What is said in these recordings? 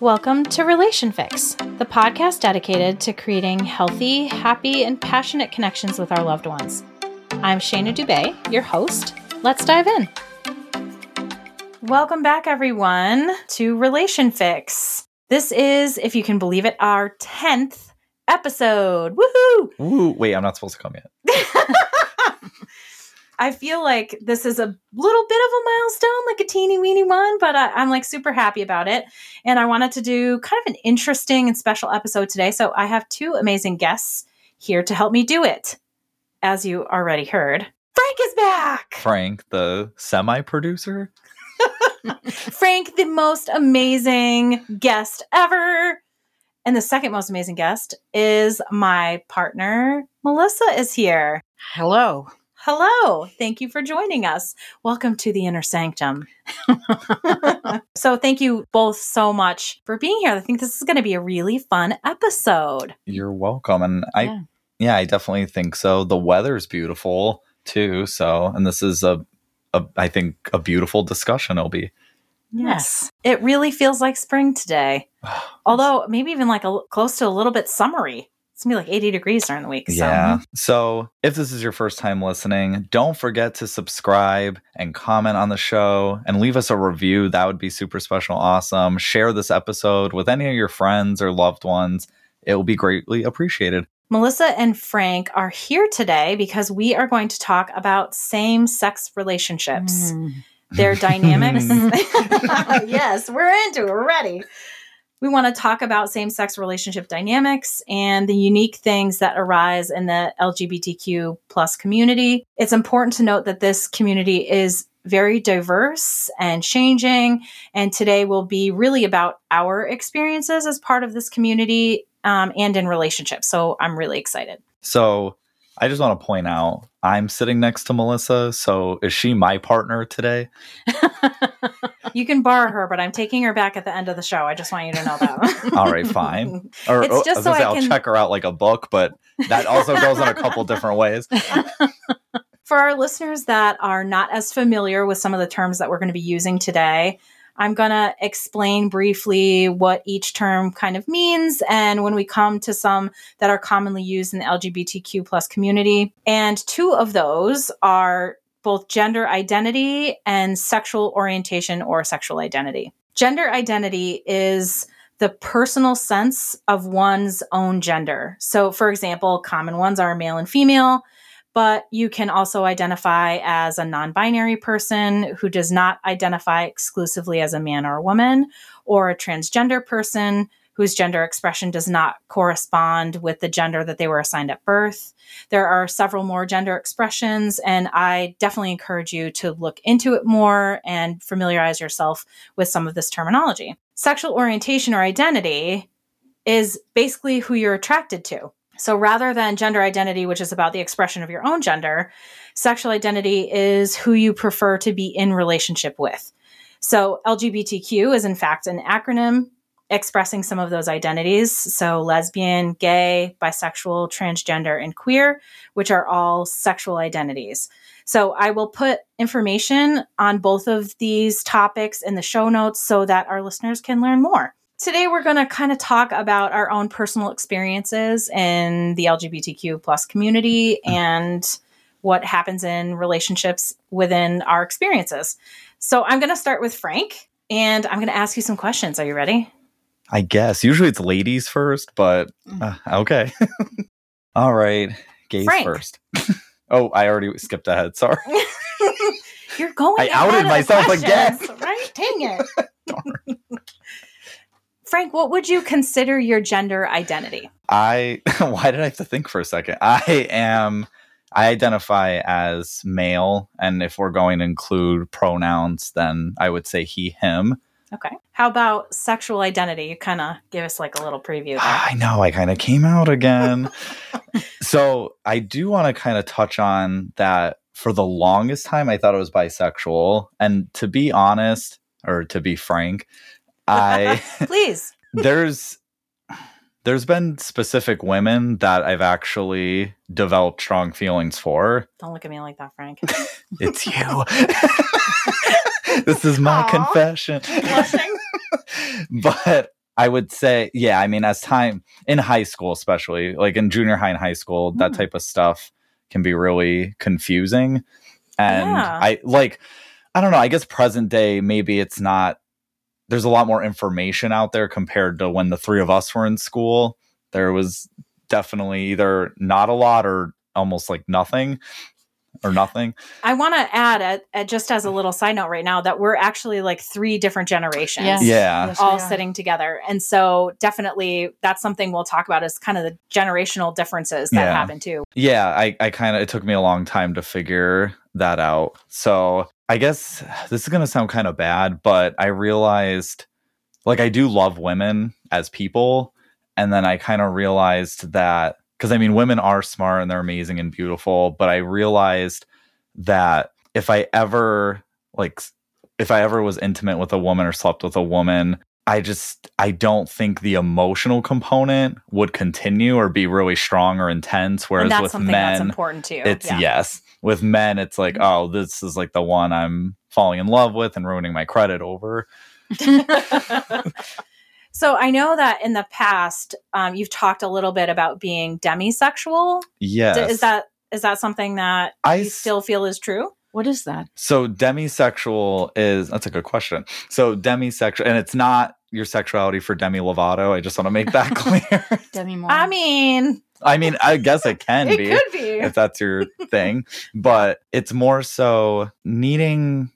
Welcome to Relation Fix, the podcast dedicated to creating healthy, happy, and passionate connections with our loved ones. I'm Shana Dubay, your host. Let's dive in. Welcome back, everyone, to Relation Fix. This is, if you can believe it, our 10th episode. Woohoo! Ooh, wait, I'm not supposed to come yet. I feel like this is a little bit of a milestone, like a teeny weeny one, but I, I'm like super happy about it. And I wanted to do kind of an interesting and special episode today. So I have two amazing guests here to help me do it. As you already heard, Frank is back. Frank, the semi producer. Frank, the most amazing guest ever. And the second most amazing guest is my partner, Melissa, is here. Hello. Hello. Thank you for joining us. Welcome to the Inner Sanctum. so, thank you both so much for being here. I think this is going to be a really fun episode. You're welcome. And I, Yeah. yeah, I definitely think so. The weather's beautiful too. So, and this is a, a I think, a beautiful discussion it'll be. Yes. It really feels like spring today. Although, maybe even like a, close to a little bit summery. It's going to be like 80 degrees during the week. So. Yeah. So if this is your first time listening, don't forget to subscribe and comment on the show and leave us a review. That would be super special. Awesome. Share this episode with any of your friends or loved ones. It will be greatly appreciated. Melissa and Frank are here today because we are going to talk about same sex relationships. Mm. their dynamics. yes, we're into it. We're ready. We want to talk about same sex relationship dynamics and the unique things that arise in the LGBTQ plus community. It's important to note that this community is very diverse and changing. And today will be really about our experiences as part of this community um, and in relationships. So I'm really excited. So I just want to point out I'm sitting next to Melissa. So is she my partner today? You can borrow her, but I'm taking her back at the end of the show. I just want you to know that. All right, fine. Or It's oh, just so say, I I'll can- check her out like a book, but that also goes in a couple different ways. For our listeners that are not as familiar with some of the terms that we're going to be using today, I'm going to explain briefly what each term kind of means and when we come to some that are commonly used in the LGBTQ plus community. And two of those are both gender identity and sexual orientation or sexual identity. Gender identity is the personal sense of one's own gender. So, for example, common ones are male and female, but you can also identify as a non binary person who does not identify exclusively as a man or a woman, or a transgender person whose gender expression does not correspond with the gender that they were assigned at birth. There are several more gender expressions, and I definitely encourage you to look into it more and familiarize yourself with some of this terminology. Sexual orientation or identity is basically who you're attracted to. So rather than gender identity, which is about the expression of your own gender, sexual identity is who you prefer to be in relationship with. So LGBTQ is in fact an acronym expressing some of those identities. So lesbian, gay, bisexual, transgender, and queer, which are all sexual identities. So I will put information on both of these topics in the show notes so that our listeners can learn more. Today we're going to kind of talk about our own personal experiences in the LGBTQ plus community hmm. and what happens in relationships within our experiences. So I'm going to start with Frank and I'm going to ask you some questions. Are you ready? I guess usually it's ladies first, but uh, okay. All right, gays Frank. first. oh, I already skipped ahead. Sorry. You're going. I outed myself again. Right? Dang it. Frank, what would you consider your gender identity? I why did I have to think for a second? I am I identify as male, and if we're going to include pronouns, then I would say he, him. Okay. How about sexual identity? You kind of give us like a little preview there. Ah, I know I kind of came out again. so I do want to kind of touch on that. For the longest time, I thought it was bisexual, and to be honest, or to be frank, I Please. there's there's been specific women that I've actually developed strong feelings for. Don't look at me like that, Frank. It's you. this is my Aw. confession. But I would say, yeah, I mean, as time in high school, especially like in junior high and high school, that Mm. type of stuff can be really confusing. And Yeah. I like, I don't know, I guess present day, maybe it's not, there's a lot more information out there compared to when the three of us were in school. There was definitely either not a lot or almost like nothing or nothing. I want to add, uh, uh, just as a little side note right now, that we're actually like three different generations. Yes. Yeah. Yes, all are. sitting together. And so definitely that's something we'll talk about is kind of the generational differences that Yeah. happen too. Yeah, I, I kind of, it took me a long time to figure that out. So I guess this is going to sound kind of bad, but I realized like I do love women as people. And then I kind of realized that, because I mean, women are smart and they're amazing and beautiful, but I realized that if I ever, like, if I ever was intimate with a woman or slept with a woman, I just I don't think the emotional component would continue or be really strong or intense. Whereas with something that's men, important too. it's Yeah. yes. With men, it's like, mm-hmm. oh, this is like the one I'm falling in love with and ruining my credit over. so I know that in the past, um, you've talked a little bit about being demisexual. Yes. D- Is that is that something that I you still feel is true? What is that? So demisexual is that's a good question. So demisexual, and it's not your sexuality for Demi Lovato. I just want to make that clear. Demi Moore. I mean, I mean, I guess it can it be. could be. if that's your thing. But it's more so needing,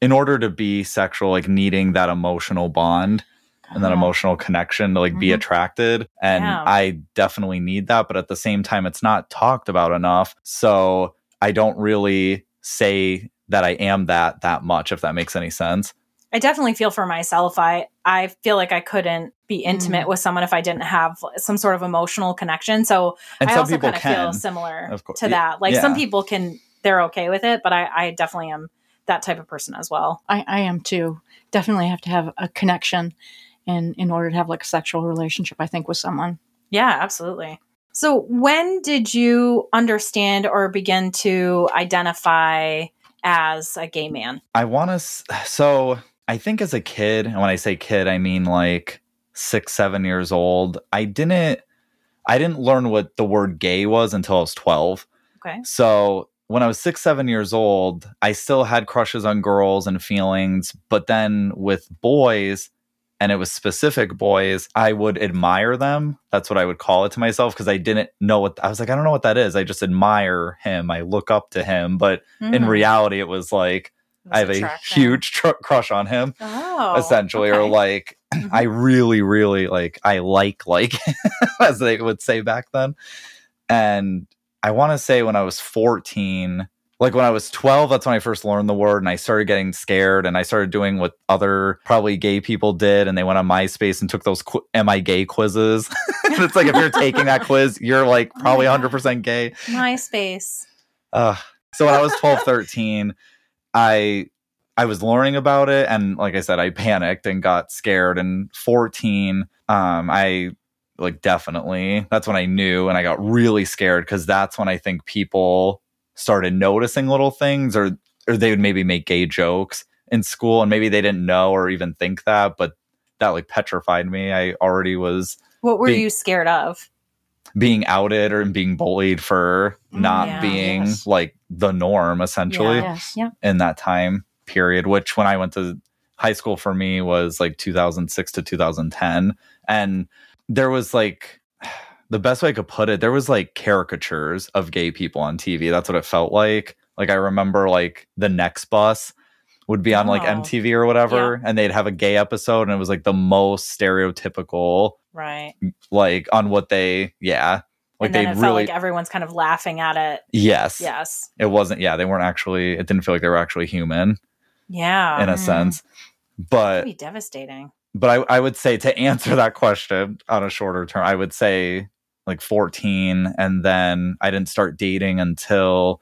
in order to be sexual, like needing that emotional bond and that Oh. emotional connection to like be Mhm. attracted. And Yeah. I definitely need that. But at the same time, it's not talked about enough. So I don't really say that I am that that much, if that makes any sense. I definitely feel for myself. I I feel like I couldn't be Mm. intimate with someone if I didn't have some sort of emotional connection. So And I some also people kind of can. feel similar of to that. Like some people can, they're okay with it, but I, I definitely am that type of person as well. I, I am too. Definitely have to have a connection in in order to have like a sexual relationship, I think, with someone. Yeah, absolutely. So when did you understand or begin to identify as a gay man? I want to. So I think as a kid, and when I say kid, I mean like six, seven years old. I didn't. I didn't learn what the word gay was until I was twelve. Okay. So when I was six, seven years old, I still had crushes on girls and feelings. But then with boys, and it was specific boys, I would admire them. That's what I would call it to myself because I didn't know what I was like. I don't know what that is. I just admire him. I look up to him. But in Mm, reality, it was like this I have a huge tr- crush on him, oh, essentially, or okay. like Mhm. I really, really like I like like as they would say back then. And I want to say when I was 14, like when I was 12, that's when I first learned the word and I started getting scared and I started doing what other probably gay people did and they went on MySpace and took those qu- am I gay quizzes. it's like if you're taking that quiz, you're like probably God. 100% gay. MySpace. Uh, so when I was 12, 13, I I was learning about it and like I said, I panicked and got scared. And 14, um, I like definitely that's when I knew and I got really scared because that's when I think people started noticing little things or or they would maybe make gay jokes in school and maybe they didn't know or even think that, but that like petrified me. I already was What were Being- you scared of? being outed or being bullied for mm, not Yeah. being Yes. like the norm essentially Yeah. Yeah. in that time period which when i went to high school for me was like 2006 to 2010 and there was like the best way i could put it there was like caricatures of gay people on tv that's what it felt like like i remember like the next bus would be on like Oh. mtv or whatever and they'd have a gay episode and it was like the most stereotypical Right. like on what they yeah like and then they it really felt like everyone's kind of laughing at it. yes Yes. it wasn't yeah they weren't actually it didn't feel like they were actually human Yeah. in a Mhm. sense but be devastating. but I, I would say to answer that question on a shorter term i would say like 14 and then i didn't start dating until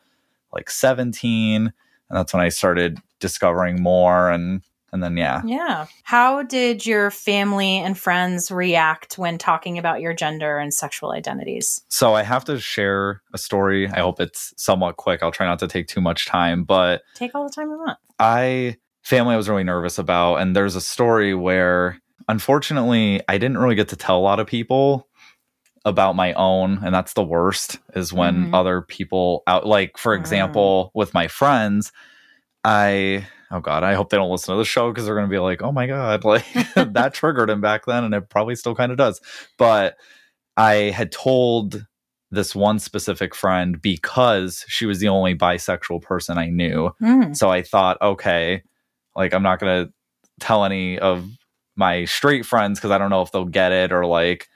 like 17 and that's when i started discovering more and and then yeah Yeah. How did your family and friends react when talking about your gender and sexual identities? so i have to share a story i hope it's somewhat quick i'll try not to take too much time but Take all the time you want. I family I was really nervous about, and there's a story where unfortunately, I didn't really get to tell a lot of people about my own, and that's the worst is when Mhm. other people out like for example, with my friends, I oh god, I hope they don't listen to the show because they're gonna be like, oh my god, like that triggered him back then, and it probably still kind of does. But I had told this one specific friend because she was the only bisexual person I knew. Mm. So I thought, okay, like I'm not gonna tell any of my straight friends because I don't know if they'll get it or like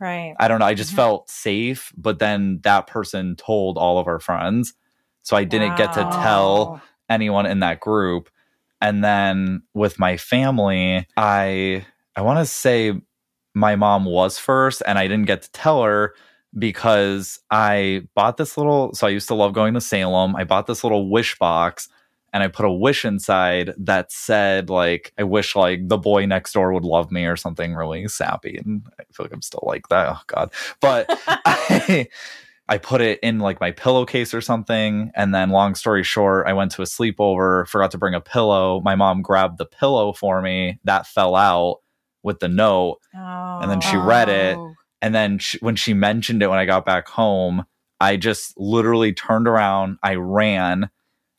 Right. I don't know. I just Mhm. felt safe, but then that person told all of our friends. So I didn't get to tell anyone in that group. And then with my family, I I want to say my mom was first and I didn't get to tell her because I bought this little so I used to love going to Salem. I bought this little wish box and I put a wish inside that said like I wish like the boy next door would love me or something really sappy and I feel like I'm still like that. Oh god. But I I put it in like my pillowcase or something. And then, long story short, I went to a sleepover, forgot to bring a pillow. My mom grabbed the pillow for me. That fell out with the note. Oh. And then she read it. Oh. And then she, when she mentioned it when I got back home, I just literally turned around. I ran.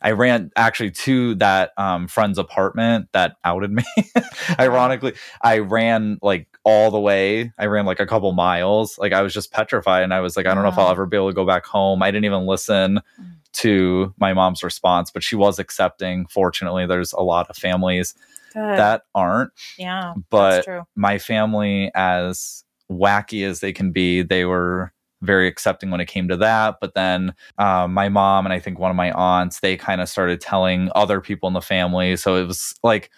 I ran actually to that um, friend's apartment that outed me. Ironically, I ran like all the way. I ran like a couple miles. Like I was just petrified, and I was like, I don't know if I'll ever be able to go back home. I didn't even listen Mm. to my mom's response, but she was accepting. Fortunately, there's a lot of families Good. that aren't yeah. but my family as wacky as they can be they were very accepting when it came to that but then um, my mom and i think one of my aunts they kind of started telling other people in the family so it was like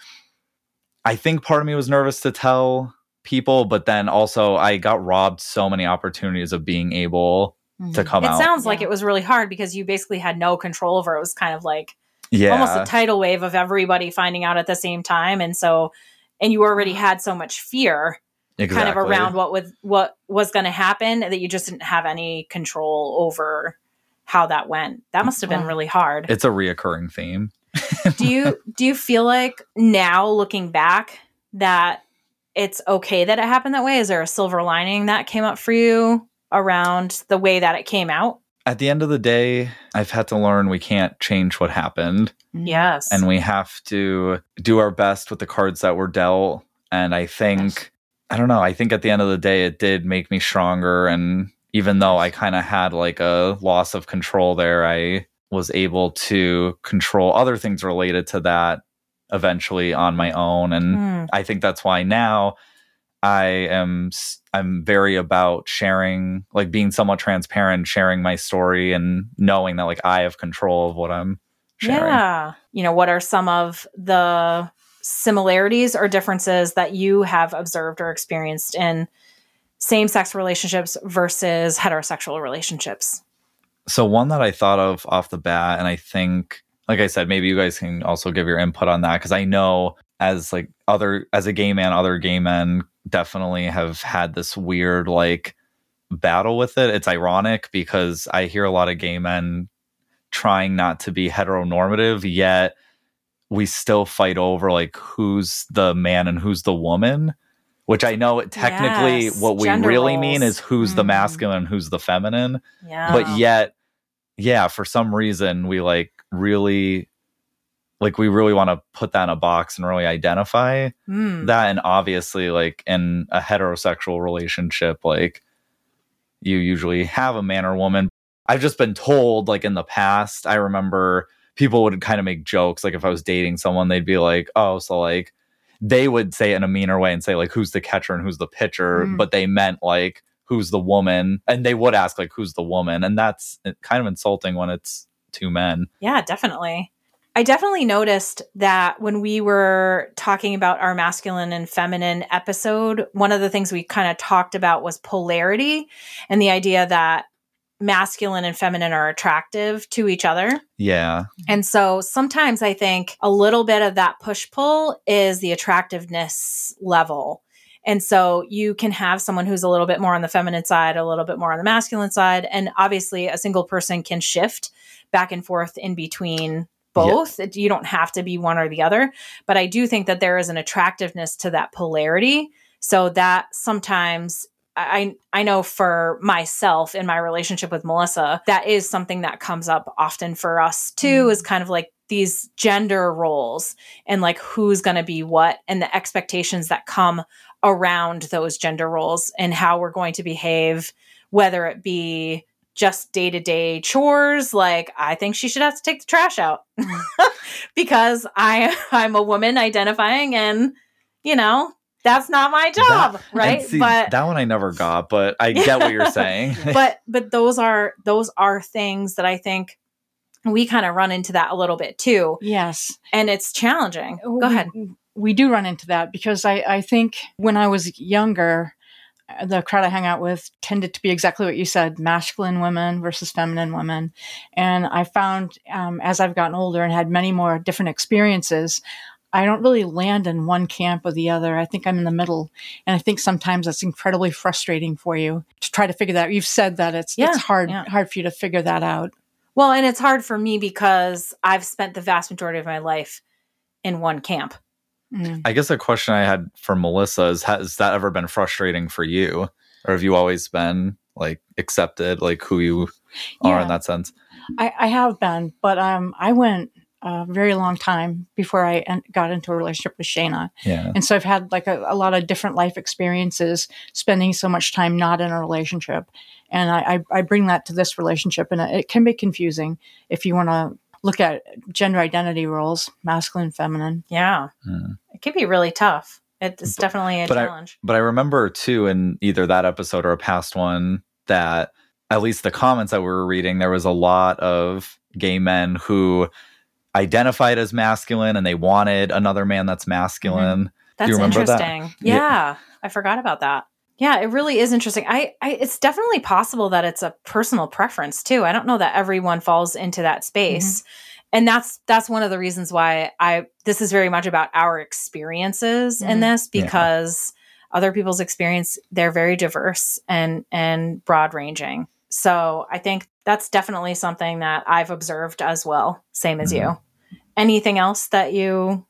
i think part of me was nervous to tell people but then also i got robbed so many opportunities of being able to Mhm. come It out sounds like it was really hard because you basically had no control over it. It was kind of like yeah almost a tidal wave of everybody finding out at the same time. And so, and you already had so much fear exactly. kind of around what was what was going to happen that you just didn't have any control over how that went. That must have been really hard. it's a reoccurring theme do you do you feel like now looking back that it's okay that it happened that way? Is there a silver lining that came up for you around the way that it came out? at the end of the day i've had to learn we can't change what happened Mhm. Yes. and we have to do our best with the cards that were dealt. And I think, Yes. I don't know, I think at the end of the day, it did make me stronger. And even though I kind of had like a loss of control there, I was able to control other things related to that eventually on my own. And Hmm. I think that's why now I am I'm very about sharing like being somewhat transparent, sharing my story and knowing that like I have control of what I'm sharing. Yeah. You know, what are some of the similarities or differences that you have observed or experienced in same sex relationships versus heterosexual relationships? So one that I thought of off the bat, and I think, like I said, maybe you guys can also give your input on that because I know as like other as a gay man, other gay men definitely have had this weird like battle with it. It's ironic because I hear a lot of gay men trying not to be heteronormative, yet we still fight over like who's the man and who's the woman. Which I know technically Yes, what we really mean is who's the Mhm. masculine and who's the feminine Yeah. but yet yeah for some reason we like really like we really want to put that in a box and really identify Hmm. that and obviously like in a heterosexual relationship like you usually have a man or woman i've just been told like in the past i remember people would kind of make jokes like if i was dating someone they'd be like oh so like they would say it in a meaner way and say like who's the catcher and who's the pitcher Mm. but they meant like who's the woman and they would ask like who's the woman and that's uh, kind of insulting when it's two men Yeah, definitely. I definitely noticed that when we were talking about our masculine and feminine episode, one of the things we kind of talked about was polarity and the idea that masculine and feminine are attractive to each other. yeah And so sometimes I think a little bit of that push pull is the attractiveness level. And so you can have someone who's a little bit more on the feminine side, a little bit more on the masculine side. And obviously, a single person can shift back and forth in between both. You don't have to be one or the other. But I do think that there is an attractiveness to that polarity So that sometimes I I know for myself in my relationship with Melissa, that is something that comes up often for us too, Mm. is kind of like these gender roles and like who's going to be what and the expectations that come around those gender roles and how we're going to behave, whether it be just day to day chores. Like I think she should have to take the trash out because I I'm a woman identifying and you know that's not my job, That- right? see, but that one I never got, but I get what you're saying. but but those are those are things that I think we kind of run into that a little bit too, Yes. and it's challenging. Go We- ahead. We do run into that because I, I think when I was younger, uh, the crowd I hung out with tended to be exactly what you said masculine women versus feminine women. And I found um, as I've gotten older and had many more different experiences, I don't really land in one camp or the other. I think I'm in the middle. And I think sometimes that's incredibly frustrating for you to try to figure that out. You've said that it's, Yeah, it's hard, yeah. hard for you to figure that out. Well, and it's hard for me because I've spent the vast majority of my life in one camp. Mm. I guess a question I had for Melissa is has that ever been frustrating for you? Or have you always been like accepted like who you are Yeah. in that sense? I, I have been, but um, I went a very long time before I en- got into a relationship with Shana. Yeah. And so I've had like a, a lot of different life experiences, spending so much time not in a relationship. And I, I, I bring that to this relationship, and it can be confusing if you want to look at gender identity roles, masculine, feminine. Yeah, Hmm. it can be really tough. It's definitely a but I- challenge. But I remember too in either that episode or a past one that at least the comments that we were reading, there was a lot of gay men who identified as masculine and they wanted another man that's masculine. That's remember that? interesting. Yeah. Yeah, I forgot about that. Yeah, it really is interesting. I, I it's definitely possible that it's a personal preference too. I don't know that everyone falls into that space. And that's that's one of the reasons why I this is very much about our experiences in Mhm. this Yeah. because other people's experience they're very diverse and and broad ranging. So I think that's definitely something that I've observed as well, same as you. Anything else that you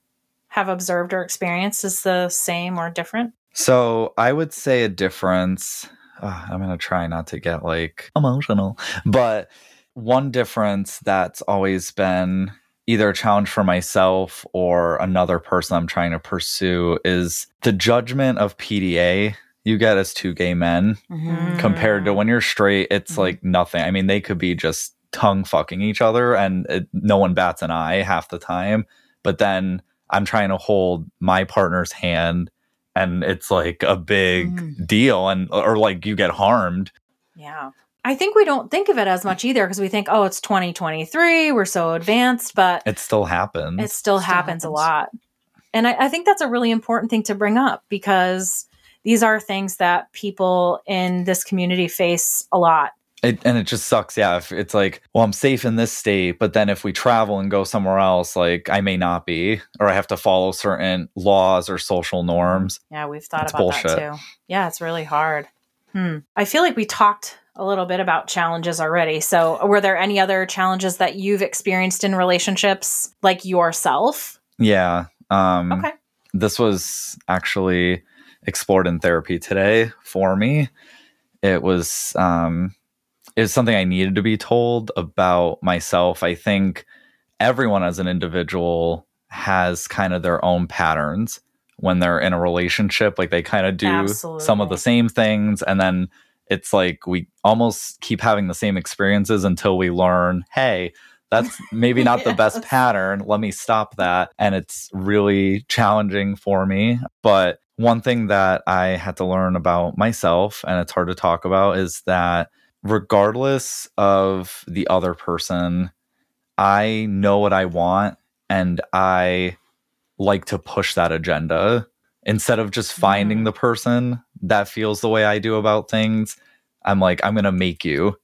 have observed or experienced is the same or different? So I would say a difference. uh, I'm going to try not to get like emotional, but one difference that's always been either a challenge for myself or another person I'm trying to pursue is the judgment of PDA you get as two gay men Mm. compared to when you're straight. It's Mhm. like nothing. I mean, they could be just tongue fucking each other and it, no one bats an eye half the time. But then I'm trying to hold my partner's hand and it's like a big Mm. deal and or like you get harmed. Yeah. I think we don't think of it as much either because we think, oh, it's 2023, we're so advanced, but It still happens. it still, Still happens, a lot. And I, I think that's a really important thing to bring up because these are things that people in this community face a lot. It, and it just sucks. Yeah. If it's like, well, I'm safe in this state, but then if we travel and go somewhere else, like I may not be, or I have to follow certain laws or social norms. Yeah, we've thought about bullshit. that too. Yeah, it's really hard. Hmm. I feel like we talked a little bit about challenges already. So, were there any other challenges that you've experienced in relationships, like yourself? Yeah. Um, Okay. This was actually explored in therapy today for me. It was, um, it was something I needed to be told about myself. I think everyone as an individual has kind of their own patterns when they're in a relationship. Like they kind of do some of the same things. And then it's like we almost keep having the same experiences until we learn, hey, that's maybe not the best pattern. Let me stop that. And it's really challenging for me. But one thing that I had to learn about myself, and it's hard to talk about, is that regardless of the other person, I know what I want and I like to push that agenda instead of just finding Mm. the person that feels the way I do about things. I'm like, I'm going to make you.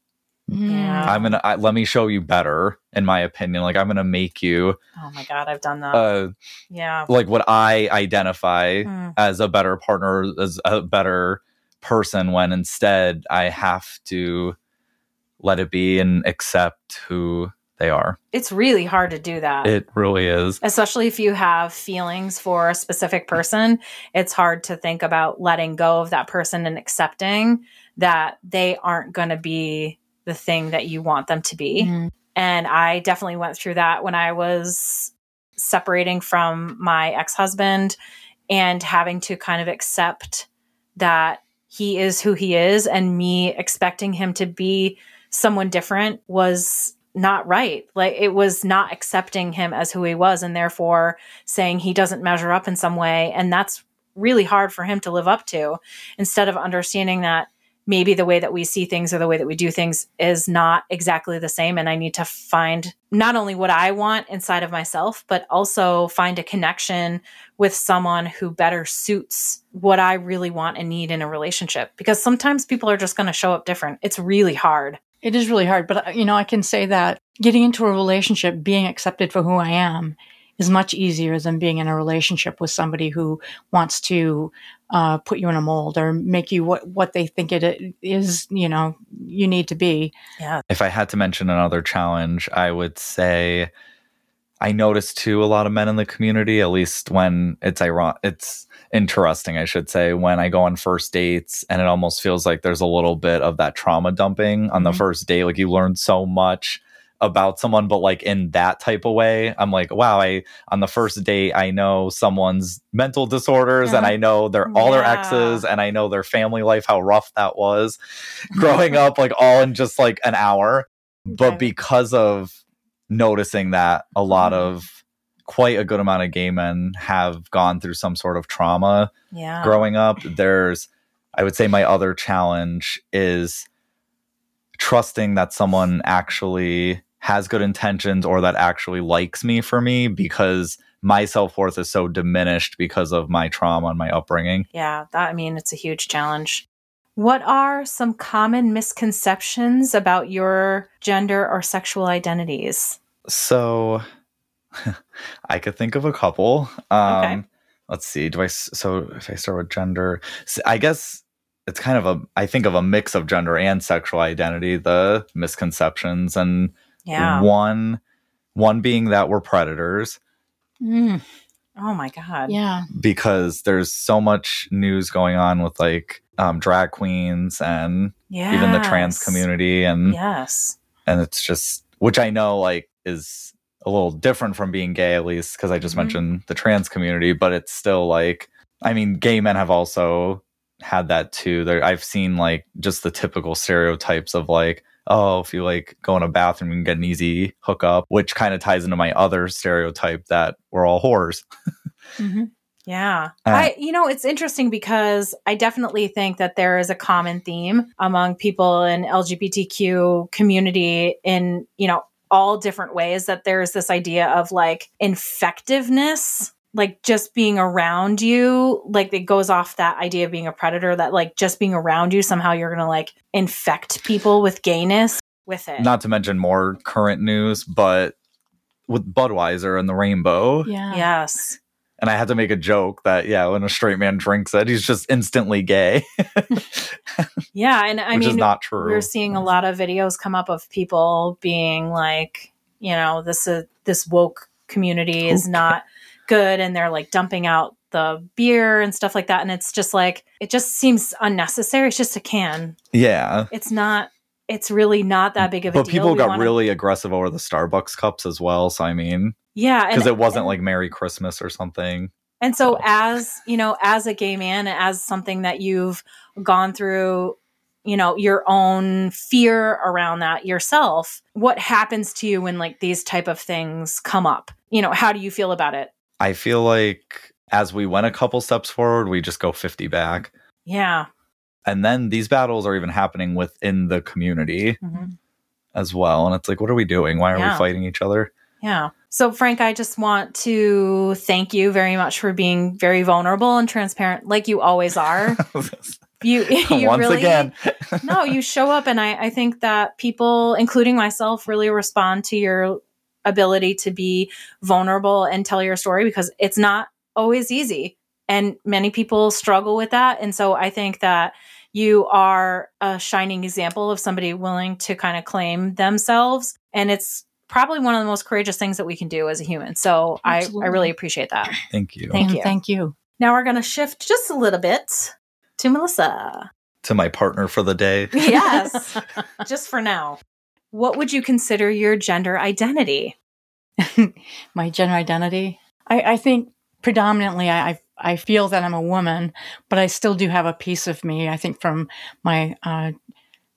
Yeah. I'm going to, let me show you better, in my opinion. Like, I'm to make you, Oh my God, I've done that. uh, yeah. like what I identify Hmm. as a better partner, as a better person, when instead I have to let it be and accept who They are. It's really hard to do that. It really is. Especially if you have feelings for a specific person, it's hard to think about letting go of that person and accepting that they aren't going to be the thing that you want them to be. Mhm. And I definitely went through that when I was separating from my ex husband and having to kind of accept that he is who he is and me expecting him to be someone different was not right. Like it was not accepting him as who he was and therefore saying he doesn't measure up in some way. And that's really hard for him to live up to instead of understanding that maybe the way that we see things or the way that we do things is not exactly the same. And I need to find not only what I want inside of myself, but also find a connection with someone who better suits what I really want and need in a relationship. Because sometimes people are just going to show up different. It's really hard. It is really hard, but uh, you know, I can say that getting into a relationship, being accepted for who I am, is much easier than being in a relationship with somebody who wants to uh, put you in a mold or make you what what they think it is. You know, you need to be. Yeah. If I had to mention another challenge, I would say I noticed too a lot of men in the community, at least when it's ironic, it's interesting, I should say, when I go on first dates and it almost feels like there's a little bit of that trauma dumping on the Mhm. first date. Like you learn so much about someone, but like in that type of way, I'm like, wow, I on the first date, I know someone's mental disorders and Uh-huh. I know their all their exes and I know their family life, how rough that was growing up, like all in just like an hour. But because of noticing that a lot Mhm. of quite a good amount of gay men have gone through some sort of trauma Yeah. growing up, there's, I would say, my other challenge is trusting that someone actually has good intentions or that actually likes me for me because my self worth is so diminished because of my trauma and my upbringing. Yeah, that I mean, it's a huge challenge. What are some common misconceptions about your gender or sexual identities? So I could think of a couple. Um, Okay. Let's see. Do I, so if I start with gender, I guess it's kind of a, I think of a mix of gender and sexual identity, the misconceptions. And Yeah. one, one being that we're predators Mm, Oh my God. yeah. because there's so much news going on with like um, drag queens and Yeah. even the trans community. And Yes. and it's just which i know like is a little different from being gay at least because i just Mhm. mentioned the trans community but it's still like i mean gay men have also had that too there i've seen like just the typical stereotypes of like oh if you like go in a bathroom and get an easy hookup which kind of ties into my other stereotype that we're all whores hmm Yeah. Uh, I you know, it's interesting because I definitely think that there is a common theme among people in LGBTQ community in, you know, all different ways that there's this idea of like infectiveness, like just being around you, like it goes off that idea of being a predator that like just being around you somehow you're going to like infect people with gayness with it. not to mention more current news but with budweiser and the rainbow Yeah. yes. And I had to make a joke that yeah, when a straight man drinks it, he's just instantly gay, Yeah, and I which mean is not true. we're seeing a lot of videos come up of people being like, you know, this is this woke community is Okay. not good, and they're like dumping out the beer and stuff like that, and it's just like it just seems unnecessary. It's just a can. Yeah, It's not. It's really not that big of a deal. but people We got wanna- really aggressive over the Starbucks cups as well. So I mean, yeah, because it wasn't and- like Merry Christmas or something. And so, Oh. as you know, as a gay man, as something that you've gone through, you know, your own fear around that yourself, what happens to you when like these type of things come up? You know, how do you feel about it? I feel like as we went a couple steps forward, we just go fifty back, Yeah. and then these battles are even happening within the community Mhm. as well. And it's like, what are we doing? Why are Yeah. we fighting each other? Yeah. So, Frank, I just want to thank you very much for being very vulnerable and transparent, like you always are. You, you Once really, again, no, you show up, and I, I think that people, including myself, really respond to your ability to be vulnerable and tell your story because it's not always easy. And many people struggle with that. And so I think that you are a shining example of somebody willing to kind of claim themselves. And it's probably one of the most courageous things that we can do as a human. So I, I really appreciate that. Thank you. Thank you. Thank you. Now we're going to shift just a little bit to Melissa. to my partner for the day. Yes, just for now. What would you consider your gender identity? my gender identity. I, I think predominantly I, I I feel that I'm a woman, but I still do have a piece of me. I think from my uh,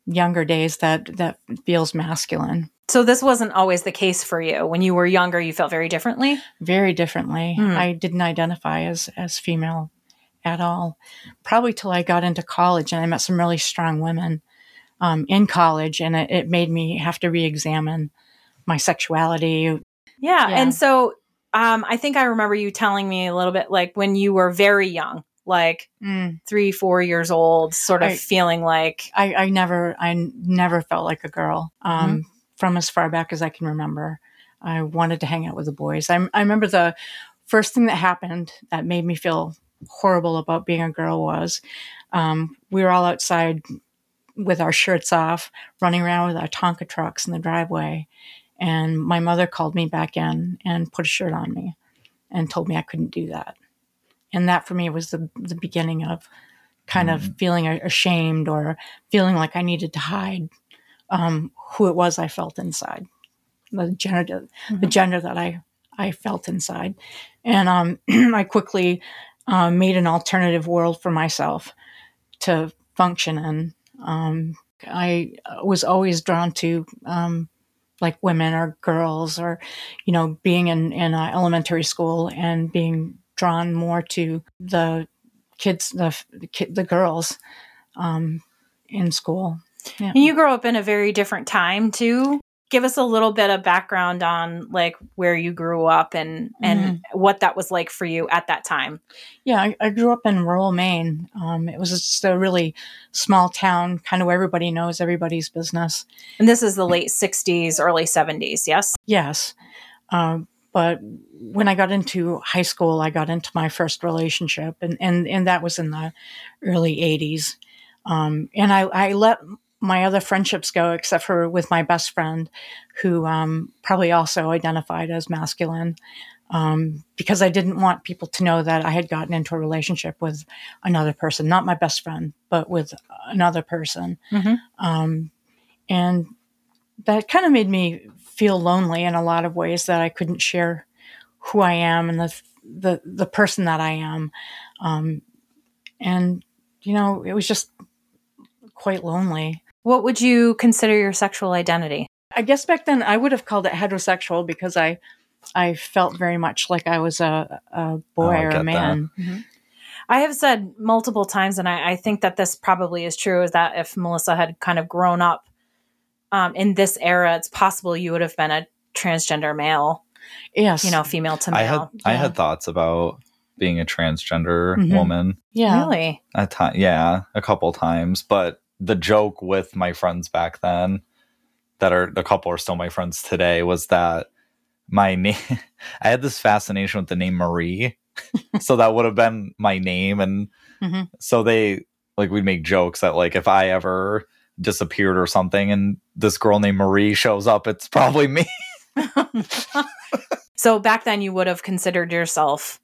younger days that that feels masculine, So this wasn't always the case for you. When you were younger, you felt very differently. very differently. Hmm. I didn't identify as as female at all, probably till I got into college and I met some really strong women um, in college, and it, it made me have to re-examine my sexuality. Yeah. Yeah. And so um, I think I remember you telling me a little bit like when you were very young, like Mm. three, four years old, sort of I- feeling like, I, I never I never felt like a girl um, from as far back as I can remember. I wanted to hang out with the boys. I, I remember the first thing that happened that made me feel horrible about being a girl was um, we were all outside with our shirts off, running around with our Tonka trucks in the driveway, and my mother called me back in and put a shirt on me and told me I couldn't do that. And that for me was the the beginning of kind of feeling ashamed or feeling like I needed to hide um, who it was I felt inside, the gender, the gender that I I felt inside, and um, I quickly uh, made an alternative world for myself to function in. Um, I was always drawn to um, like women or girls, or you know, being in in uh, elementary school and being drawn more to the kids, the the, the girls um, in school. Yeah. and you grew up in a very different time too. Give us a little bit of background on like where you grew up and and what that was like for you at that time. Yeah, I, I grew up in rural Maine. Um, it was just a really small town, kind of where everybody knows everybody's business. And this is the late 60s, early 70s, yes? Yes. Um, but when I got into high school, I got into my first relationship, and, and, and that was in the early 80s. Um, and I, I let my other friendships go, except for with my best friend, who um, probably also identified as masculine, um, because I didn't want people to know that I had gotten into a relationship with another person, not my best friend, but with another person. Mhm. Um, and that kind of made me feel lonely in a lot of ways that I couldn't share who I am and the the the person that I am, um, and you know it was just quite lonely. What would you consider your sexual identity? I guess back then I would have called it heterosexual because I I felt very much like I was a, a boy Oh, or a man. I have said multiple times, and I, I think that this probably is true, is that if Melissa had kind of grown up um, in this era, it's possible you would have been a transgender male, Yes, you know, female to male. I had male. I had thoughts about being a transgender Mhm. woman yeah, Really? at time yeah, a couple times, but the joke with my friends back then that are a couple are still my friends today was that my name I had this fascination with the name Marie. so that would have been my name and Mhm. so they like we'd make jokes that like if I ever disappeared or something and this girl named Marie shows up, it's probably me. So back then, you would have considered yourself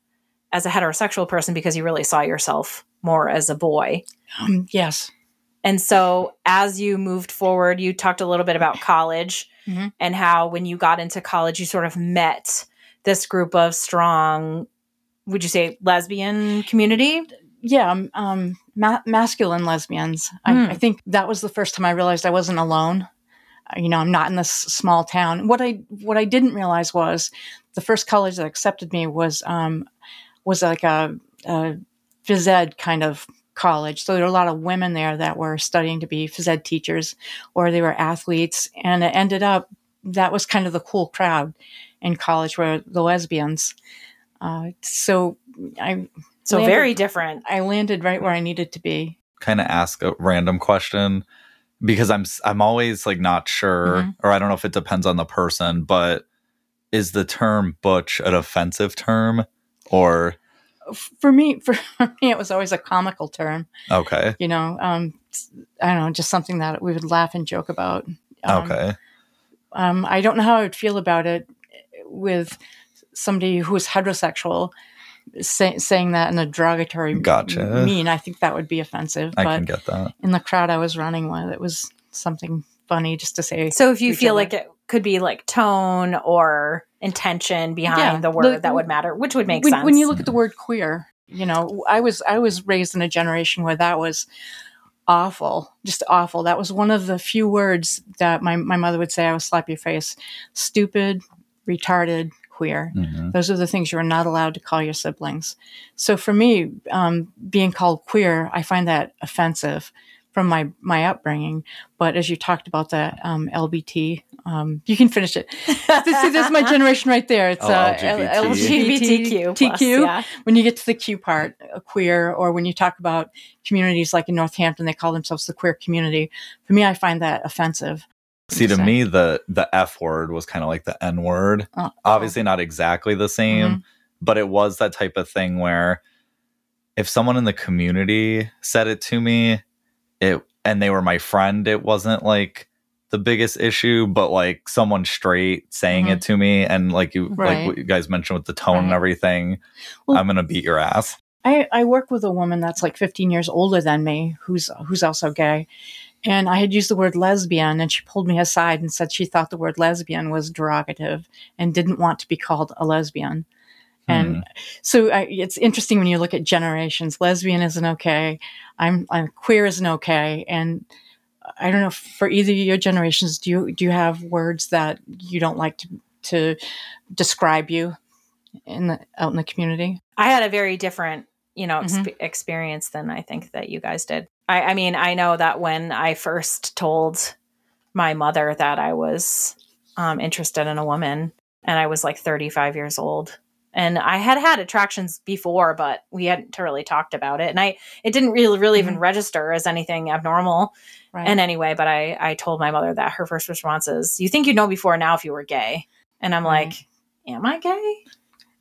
as a heterosexual person because you really saw yourself more as a boy. um, yes, And so, as you moved forward, you talked a little bit about college Mhm. and how when you got into college, you sort of met this group of strong, would you say, lesbian community? yeah, um, um, ma- masculine lesbians. Hmm. I, I think that was the first time I realized I wasn't alone. Uh, You know, I'm not in this small town. What I what I didn't realize was the first college that accepted me was um, was like a, a phys ed kind of college. So there were a lot of women there that were studying to be phys ed teachers, or they were athletes, and it ended up that was kind of the cool crowd in college were the lesbians. Uh, so I So, landed- very different. I landed right where I needed to be. kind of ask a random question because I'm I'm always like not sure Mhm. or I don't know if it depends on the person, but is the term butch an offensive term or For me, for me, it was always a comical term. okay, You know, um, I don't know, just something that we would laugh and joke about. Um, okay, Um, I don't know how I would feel about it with somebody who's heterosexual say, saying that in a derogatory Gotcha. mean. I think that would be offensive. I but can get that. in the crowd I was running with, it was something funny just to say. So if you feel other. like it could be like tone or intention behind Yeah, the word like- that would matter, which would make when, sense. when you look at the word queer, you know, I was I was raised in a generation where that was awful, just awful. That was one of the few words that my, my mother would say, I would slap your face. Stupid, retarded, queer. Mhm. Those are the things you are not allowed to call your siblings. So for me, um, being called queer, I find that offensive from my my upbringing. But as you talked about the um, LBT, um, you can finish it. this, see, that's my generation right there. It's Oh, uh, LGBT. L- LGBTQ. plus, TQ. yeah. When you get to the Q part, uh, queer, or when you talk about communities like in Northampton, they call themselves the queer community. For me, I find that offensive. See, to me, the the F word was kind of like the N word. Oh, Obviously, not exactly the same, Mhm. but it was that type of thing where if someone in the community said it to me, it and they were my friend, it wasn't like the biggest issue, but like someone straight saying it mm-hmm. to me, and like you like what you guys mentioned with the tone and everything, Well- I'm gonna beat your ass. I, I work with a woman that's like 15 years older than me, who's who's also gay, and I had used the word lesbian, and she pulled me aside and said she thought the word lesbian was derogative and didn't want to be called a lesbian. And Hmm. so I, it's interesting when you look at generations. Lesbian isn't okay. I'm, I'm queer isn't okay. And I don't know for either of your generations. Do you do you have words that you don't like to to describe you in the out in the community? I had a very different, you know, Mhm. exp- experience than I think that you guys did. I, I mean, I know that when I first told my mother that I was um, interested in a woman, and I was like 35 years old, and I had had attractions before, but we hadn't really talked about it, and I it didn't really really even mm-hmm. register as anything abnormal Right. in any way. But I I told my mother that her first response is, "You think you'd know before now if you were gay?" And I'm Right. like, "Am I gay?"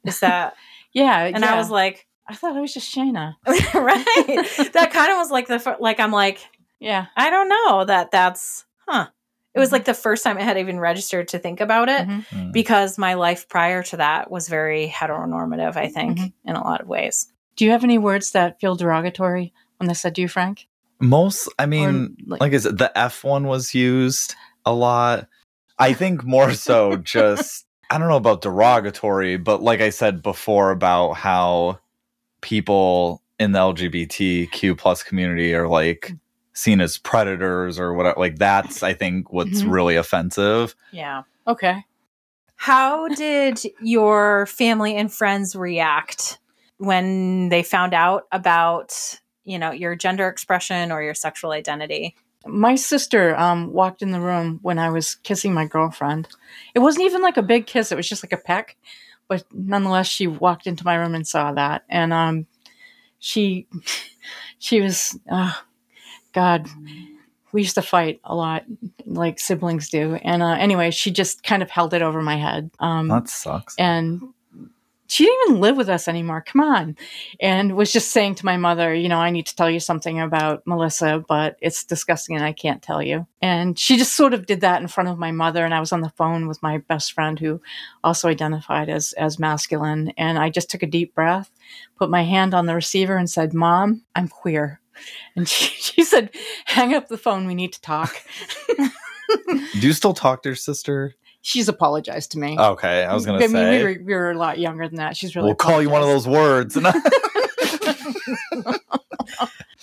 Is that? yeah. And yeah. I was like. I thought I was just Shana. right that kind of was like the like i'm like Yeah. i don't know that that's huh it was Mhm. like the first time i had even registered to think about it Mhm. Mm. because my life prior to that was very heteronormative i think Mhm. in a lot of ways Do you have any words that feel derogatory when they said to you, Frank? Most, I mean, like- like, I said, the F one was used a lot. I think more so just, I don't know about derogatory, but like I said before about how people in the LGBTQ plus community are like seen as predators or whatever. Like that's, I think, what's Mhm. really offensive. yeah Okay. how did your family and friends react when they found out about you know your gender expression or your sexual identity My sister um, walked in the room when I was kissing my girlfriend. It wasn't even like a big kiss; it was just like a peck. But nonetheless, she walked into my room and saw that, and um, she she was, oh, God, we used to fight a lot, like siblings do. And uh, anyway, she just kind of held it over my head. Um, That sucks. and she didn't even live with us anymore. Come on. And was just saying to my mother, you know, I need to tell you something about Melissa, but it's disgusting and I can't tell you. And she just sort of did that in front of my mother. And I was on the phone with my best friend who also identified as, as masculine. And I just took a deep breath, put my hand on the receiver and said, Mom, I'm queer. And she, she said, hang up the phone. We need to talk. Do you still talk to your sister? She's apologized to me. Okay, I was gonna I mean, say we were, we were a lot younger than that. She's really. we'll call you one of those words.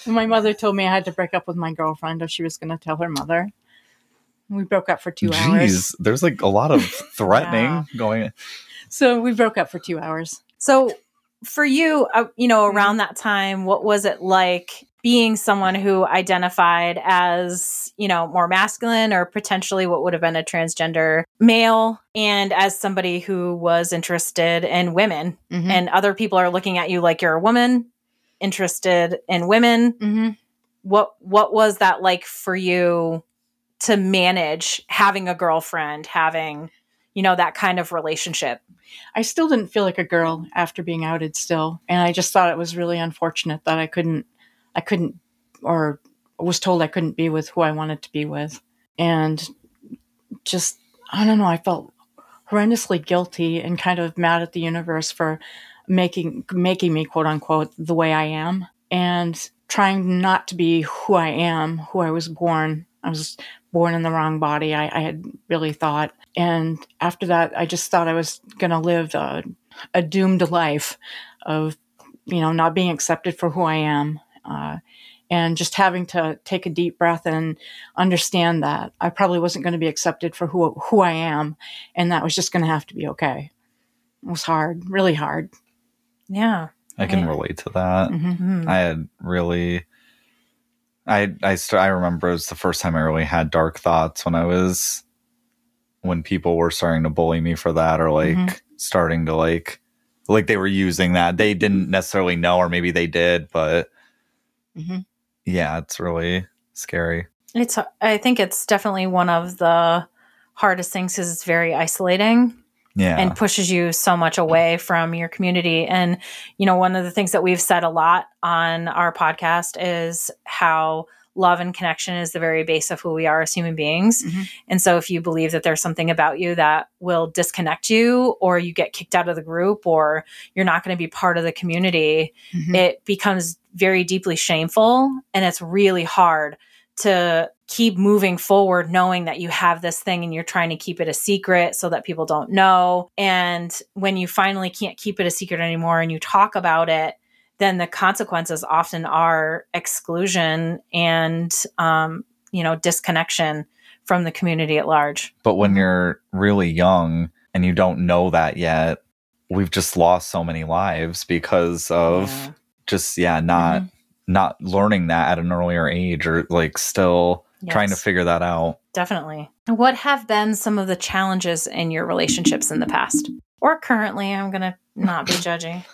My mother told me I had to break up with my girlfriend or she was going to tell her mother. We broke up for two hours. There's like a lot of threatening Yeah. going. So we broke up for two hours. So, for you, uh, you know, Mm-hmm. around that time, what was it like being someone who identified as, you know, more masculine or potentially what would have been a transgender male, and as somebody who was interested in women, Mm-hmm. and other people are looking at you like you're a woman, interested in women? mm-hmm. What what was that like for you to manage having a girlfriend, having, you know, that kind of relationship? I still didn't feel like a girl after being outed still. And I just thought it was really unfortunate that I couldn't, I couldn't, or was told I couldn't be with who I wanted to be with. And just, I don't know, I felt horrendously guilty and kind of mad at the universe for making making me quote unquote the way I am and trying not to be who I am, who I was born. I was born in the wrong body. I, I had really thought, and after that, I just thought I was going to live a, a, doomed life of, you know, not being accepted for who I am. Uh, and just having to take a deep breath and understand that I probably wasn't going to be accepted for who who I am, and that was just going to have to be okay. It was hard, really hard. Yeah, I can relate to that. Mm-hmm. I had really, I I st- I remember it was the first time I really had dark thoughts when I was when people were starting to bully me for that or like mm-hmm. starting to like like they were using that they didn't necessarily know or maybe they did but mm-hmm. yeah it's really scary it's i think it's definitely one of the hardest things because it's very isolating yeah. and pushes you so much away from your community. And, you know, one of the things that we've said a lot on our podcast is how love and connection is the very base of who we are as human beings. Mm-hmm. And so if you believe that there's something about you that will disconnect you or you get kicked out of the group or you're not going to be part of the community, mm-hmm. it becomes very deeply shameful and it's really hard to keep moving forward knowing that you have this thing and you're trying to keep it a secret so that people don't know. And when you finally can't keep it a secret anymore and you talk about it, then the consequences often are exclusion and, um, you know, disconnection from the community at large. But when you're really young and you don't know that yet, we've just lost so many lives because of yeah. just, yeah, not. Mm-hmm not learning that at an earlier age or like still yes. trying to figure that out. Definitely. What have been some of the challenges in your relationships in the past or currently? I'm going to not be judging.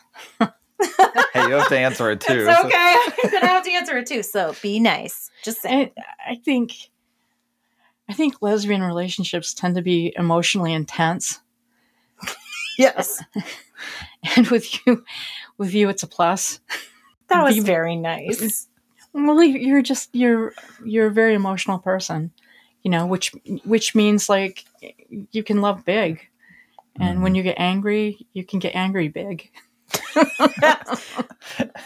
hey, you have to answer it too. It's okay. I'm going to have to answer it too. So be nice. Just say. I think I think lesbian relationships tend to be emotionally intense. yes. and with you with you it's a plus. That was very nice. Well, you're just you're you're a very emotional person, you know, which which means like you can love big, and mm. when mm-hmm. you get angry, you can get angry big.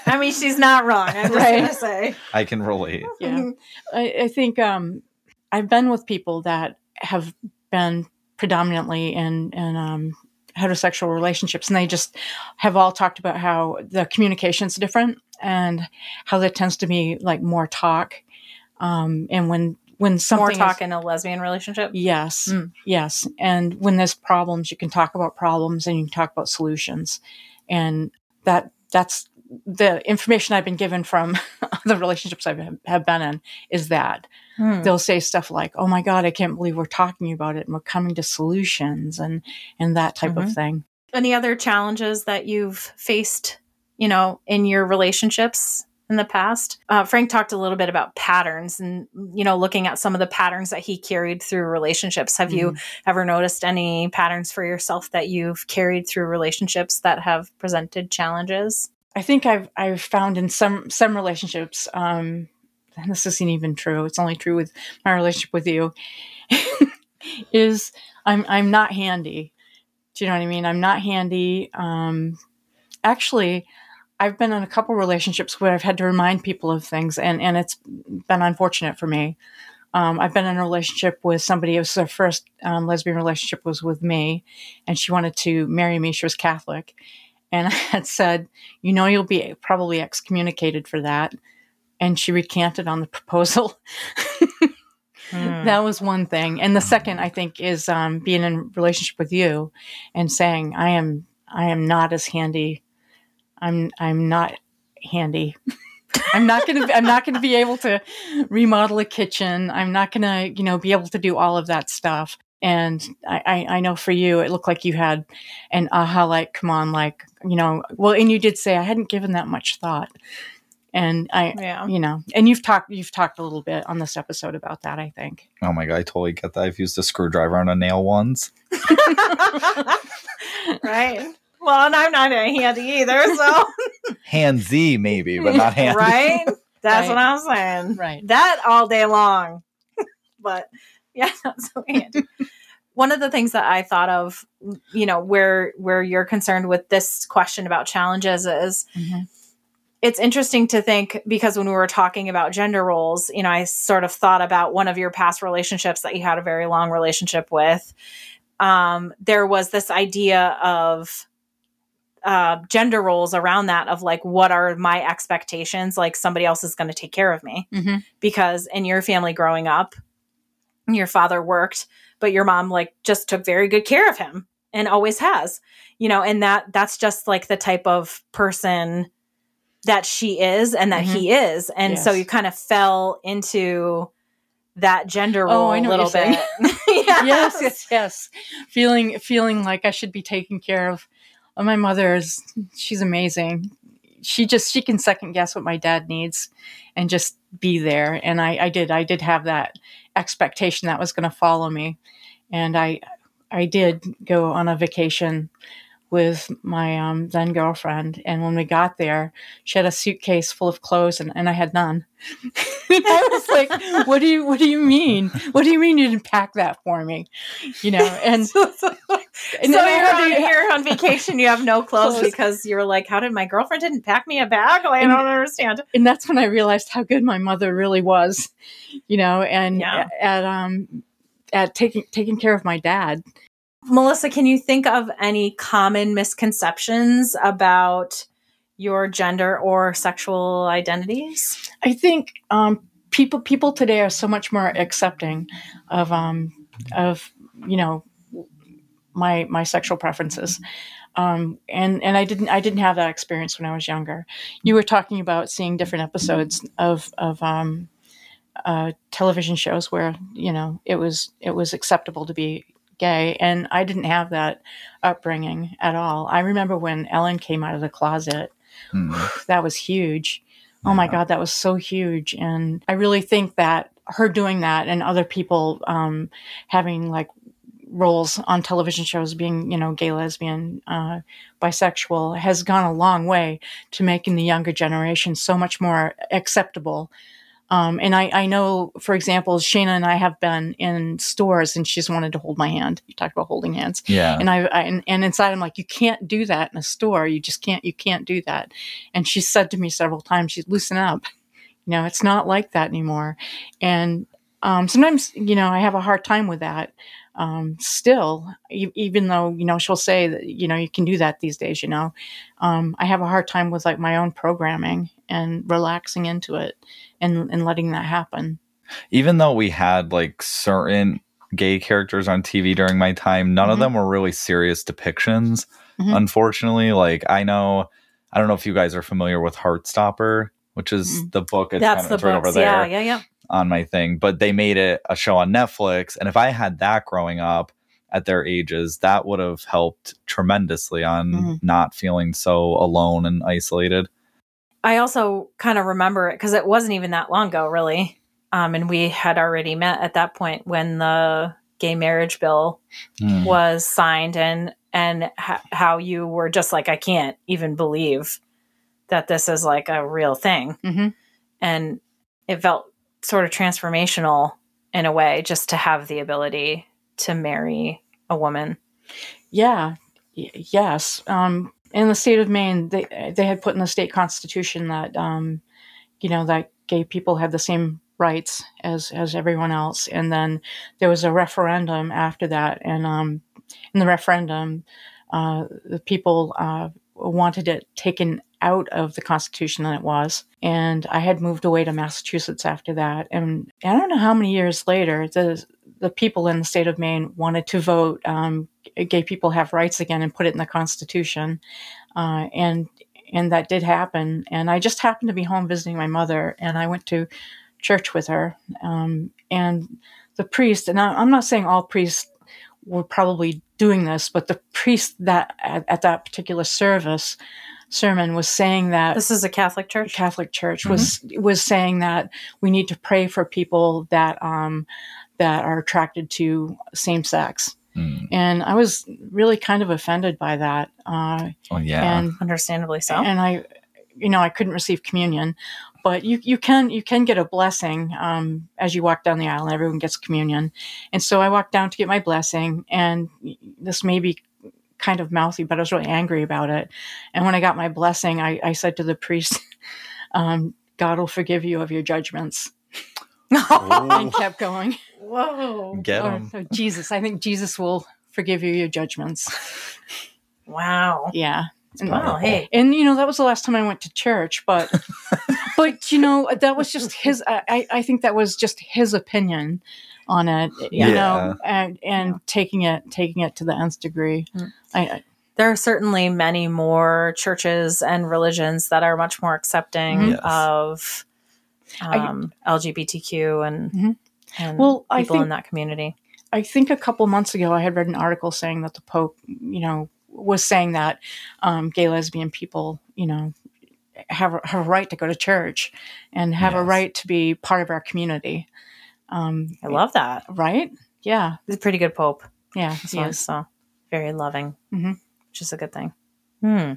I mean, she's not wrong. I'm just right? gonna say I can relate. Yeah, I, I think um, I've been with people that have been predominantly in in um, heterosexual relationships and they just have all talked about how the communication's different and how there tends to be like more talk um, and when when something more talk is, in a lesbian relationship yes mm. yes and when there's problems you can talk about problems and you can talk about solutions and that that's the information I've been given from the relationships I have been in is that hmm. they'll say stuff like, "Oh my God, I can't believe we're talking about it and we're coming to solutions and and that type mm-hmm. of thing." Any other challenges that you've faced, you know, in your relationships in the past? Uh, Frank talked a little bit about patterns and you know, looking at some of the patterns that he carried through relationships. Have mm-hmm. you ever noticed any patterns for yourself that you've carried through relationships that have presented challenges? I think I've I've found in some some relationships, um, and this isn't even true. It's only true with my relationship with you. is I'm I'm not handy. Do you know what I mean? I'm not handy. Um, actually, I've been in a couple relationships where I've had to remind people of things, and and it's been unfortunate for me. Um, I've been in a relationship with somebody. It was her first um, lesbian relationship was with me, and she wanted to marry me. She was Catholic, and I had said, You know, you'll be probably excommunicated for that. And she recanted on the proposal. mm. That was one thing. And the second, I think, is um, being in relationship with you and saying, I am I am not as handy. I'm I'm not handy. I'm not gonna I'm not gonna be able to remodel a kitchen. I'm not gonna, you know, be able to do all of that stuff. And I, I know for you, it looked like you had an aha, like, come on, like, you know, well, and you did say I hadn't given that much thought. And I, yeah. you know, and you've talked, you've talked a little bit on this episode about that, I think. Oh my God, I totally get that. I've used a screwdriver on a nail once. right. Well, and I'm not a handy either, so. Handsy, maybe, but not handy. Right? That's right. what I'm saying. Right. That all day long. but yeah, not so handy. one of the things that I thought of, you know, where where you're concerned with this question about challenges is Mhm. it's interesting to think because when we were talking about gender roles, you know, I sort of thought about one of your past relationships that you had a very long relationship with. Um, there was this idea of uh, gender roles around that of like, what are my expectations? Like somebody else is going to take care of me Mhm. because in your family growing up, your father worked, but your mom like just took very good care of him and always has, you know, and that that's just like the type of person that she is and that Mhm. he is. And so you kind of fell into that gender role Oh, a little bit. yes, yes, yes. Feeling feeling like I should be taken care of. Uh, My mother is she's amazing. She just she can second guess what my dad needs and just be there. And I, I did. I did have that expectation that was gonna follow me. And I I did go on a vacation with my um, then girlfriend. And when we got there, she had a suitcase full of clothes and, and I had none. I was like, what do you what do you mean? What do you mean you didn't pack that for me? You know, and, so and you're then I had on, you're on vacation, you have no clothes Clothes. because you're like, how did my girlfriend didn't pack me a bag? Like, I don't understand. and that's when I realized how good my mother really was, you know, and Yeah. at um at taking taking care of my dad. Melissa, can you think of any common misconceptions about your gender or sexual identities? I think um, people people today are so much more accepting of um, of you know my my sexual preferences. Um, and and I didn't I didn't have that experience when I was younger. You were talking about seeing different episodes of of um, uh, television shows where you know it was it was acceptable to be gay, and I didn't have that upbringing at all. I remember when Ellen came out of the closet Mm. that was huge. Oh my God, that was so huge. And I really think that her doing that and other people um, having like roles on television shows being, you know, gay, lesbian, uh, bisexual has gone a long way to making the younger generation so much more acceptable. Um, and I, I know, for example, Shana and I have been in stores and she's wanted to hold my hand. You talked about holding hands Yeah. and I, I and, and inside I'm like, you can't do that in a store. You just can't. You can't do that. And she said to me several times, "She's loosen up. You know, it's not like that anymore." And um, sometimes, you know, I have a hard time with that. Um, still, e- even though you know she'll say that you know you can do that these days. You know, um, I have a hard time with like my own programming and relaxing into it and and letting that happen. Even though we had like certain gay characters on TV during my time, none of Mhm. them were really serious depictions. Mhm. Unfortunately, like I know, I don't know if you guys are familiar with Heartstopper, which is Mm. the book. It's That's kind the of, it's right books. over there. Yeah, yeah, yeah. On my thing, but they made it a show on Netflix. And if I had that growing up at their ages, that would have helped tremendously on Mhm. not feeling so alone and isolated. I also kind of remember it because it wasn't even that long ago, really. Um, and we had already met at that point when the gay marriage bill Hmm. was signed, and and h- how you were just like, I can't even believe that this is like a real thing, hmm and it felt sort of transformational in a way, just to have the ability to marry a woman. Yeah, y- yes. Um, in the state of Maine, they they had put in the state constitution that um, you know that gay people had the same rights as as everyone else, and then there was a referendum after that, and um, in the referendum, uh, the people uh, wanted it taken out of the constitution than it was. And i had moved away to massachusetts after that. And i don't know how many years later the the people in the state of maine wanted to vote um, gay people have rights again and put it in the constitution. Uh, and and that did happen. And i just happened to be home visiting my mother and i went to church with her. Um, and the priest and I, i'm not saying all priests were probably doing this but the priest that at, at that particular service sermon was saying that This is a Catholic church. Catholic Church was was saying that we need to pray for people that um, that are attracted to same sex, Hmm. and I was really kind of offended by that. Uh, Oh, yeah. And Understandably so. and I, you know, I couldn't receive communion, but you you can you can get a blessing um, as you walk down the aisle and everyone gets communion and so i walked down to get my blessing and this may be kind of mouthy but i was really angry about it and when i got my blessing i, I said to the priest um, god will forgive you of your judgments and kept going Whoa. Get Or- him. or jesus i think jesus will forgive you your judgments Wow. yeah and, Wow. Hey. and you know that was the last time i went to church but but you know that was just his I, I I think that was just his opinion on it you Yeah. know and and taking it taking it to the nth degree Mm. I, I There are certainly many more churches and religions that are much more accepting Mhm. Yes. of I- um, LGBTQ and, Mhm. and Well, I people in that community. I think a couple months ago I had read an article saying that the Pope, you know, was saying that um, gay lesbian people, you know, have a, have a right to go to church and have a right to be part of our community. Um, I love that. right? Yeah, He's a pretty good pope. yeah, This he is. so very loving, Mhm. which is a good thing. Hmm.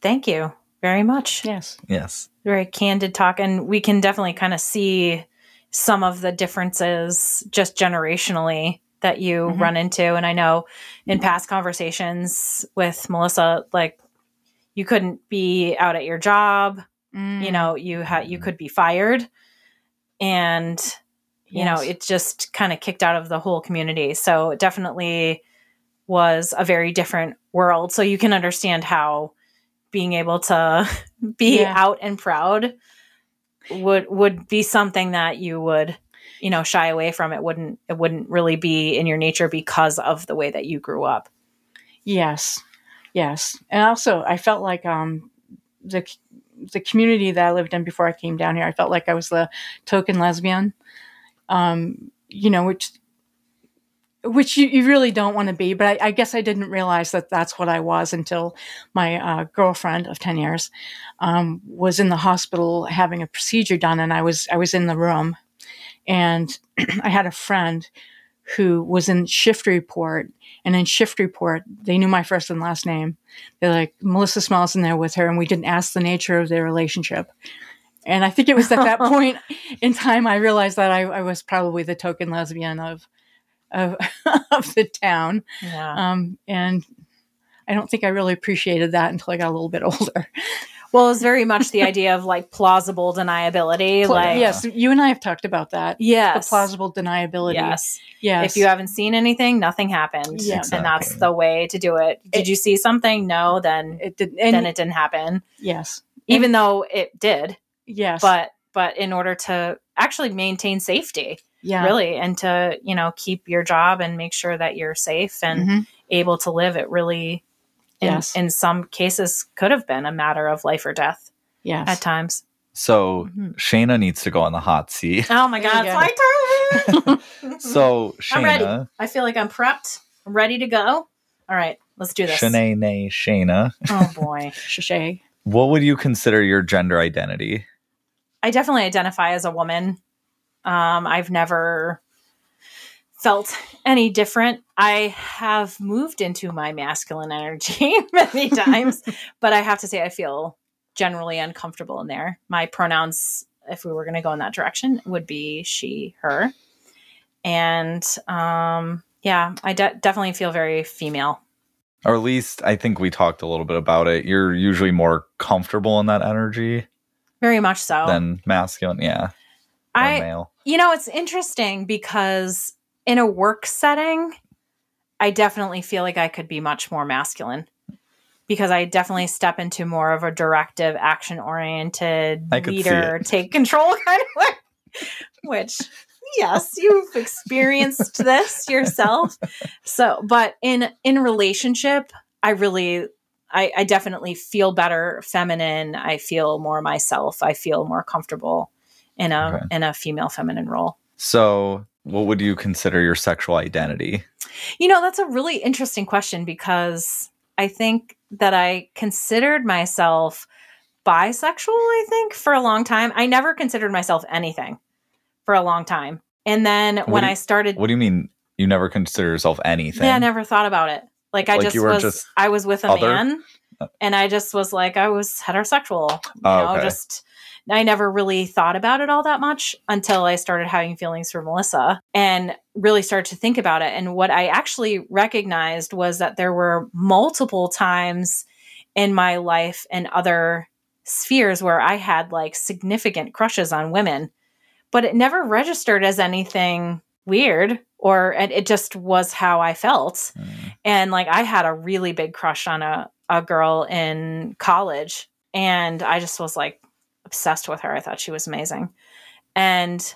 Thank you very much. Yes. Yes. Very candid talk, and we can definitely kind of see some of the differences just generationally that you Mhm. run into. And I know in past conversations with Melissa, like you couldn't be out at your job. Mm, You know, you had you could be fired, and you know it just kind of kicked out of the whole community. So it definitely was a very different world. So you can understand how being able to be Yeah. out and proud would would be something that you would you know shy away from. It wouldn't it wouldn't really be in your nature because of the way that you grew up. Yes, yes, and also I felt like um the the community that I lived in before I came down here, I felt like I was the token lesbian, um, you know, which which you, you really don't want to be. But I, I guess I didn't realize that that's what I was until my uh, girlfriend of ten years um, was in the hospital having a procedure done, and I was I was in the room, and I had a friend who was in shift report and in shift report, they knew my first and last name. They're like, Melissa Small's in there with her, and we didn't ask the nature of their relationship. And I think it was at that point in time I realized that I, I was probably the token lesbian of of, of the town. yeah Um, and I don't think I really appreciated that until I got a little bit older. Well it's very much the idea of like plausible deniability Pla- like yes, you and I have talked about that. yes The plausible deniability. yes Yes. If you haven't seen anything, nothing happened. Yeah. And that's the way to do it. Did It- you see something? No, then it did, and then it didn't happen. yes, Even though it did. yes, But but in order to actually maintain safety, yeah, really, and to, you know, keep your job and make sure that you're safe and Mhm. able to live, it really in, Yes. in some cases could have been a matter of life or death yes. at times. So Mhm. Shana needs to go on the hot seat. Oh my god, it's my turn. So I'm ready. I feel like I'm prepped. I'm ready to go. All right, let's do this. Shanae, nay, Shana, Oh boy. Shay. what would you consider your gender identity? I definitely identify as a woman. Um, I've never felt any different. I have moved into my masculine energy many times, but I have to say I feel generally uncomfortable in there. My pronouns, if we were going to go in that direction, would be she, her. And um, yeah, I de- definitely feel very female. Or at least I think we talked a little bit about it. You're usually more comfortable in that energy Very much so. than masculine. Yeah. Or I male. You know, it's interesting because in a work setting, I definitely feel like I could be much more masculine because I definitely step into more of a directive, action oriented I could see leader, take control kind of way. Which, yes, you've experienced this yourself. So, but in in relationship, I really I, I definitely feel better feminine. I feel more myself. I feel more comfortable in a Okay. in a female feminine role. So, what would you consider your sexual identity? You know, that's a really interesting question because I think that I considered myself bisexual, I think, for a long time. I never considered myself anything for a long time. And then What when you- I started What do you mean you never consider yourself anything? Yeah, I never thought about it. Like I Like just was just I was with a other? man uh. and I just was like I was heterosexual. Oh, you Oh, know, okay. just I never really thought about it all that much until I started having feelings for Melissa and really started to think about it. And what I actually recognized was that there were multiple times in my life and other spheres where I had like significant crushes on women, but it never registered as anything weird or and it just was how I felt. Mm. And like I had a really big crush on a a girl in college and I just was like obsessed with her. I thought she was amazing. And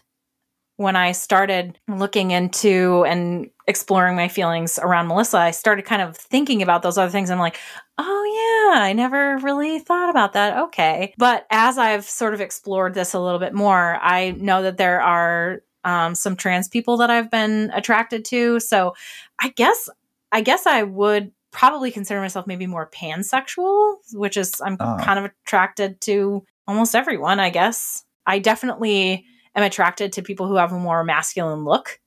when I started looking into and exploring my feelings around Melissa, I started kind of thinking about those other things. I'm like, oh, yeah, I never really thought about that. Okay. But as I've sort of explored this a little bit more, I know that there are um, some trans people that I've been attracted to. So I guess, I guess I would probably consider myself maybe more pansexual, which is I'm oh. kind of attracted to almost everyone, I guess. I definitely am attracted to people who have a more masculine look,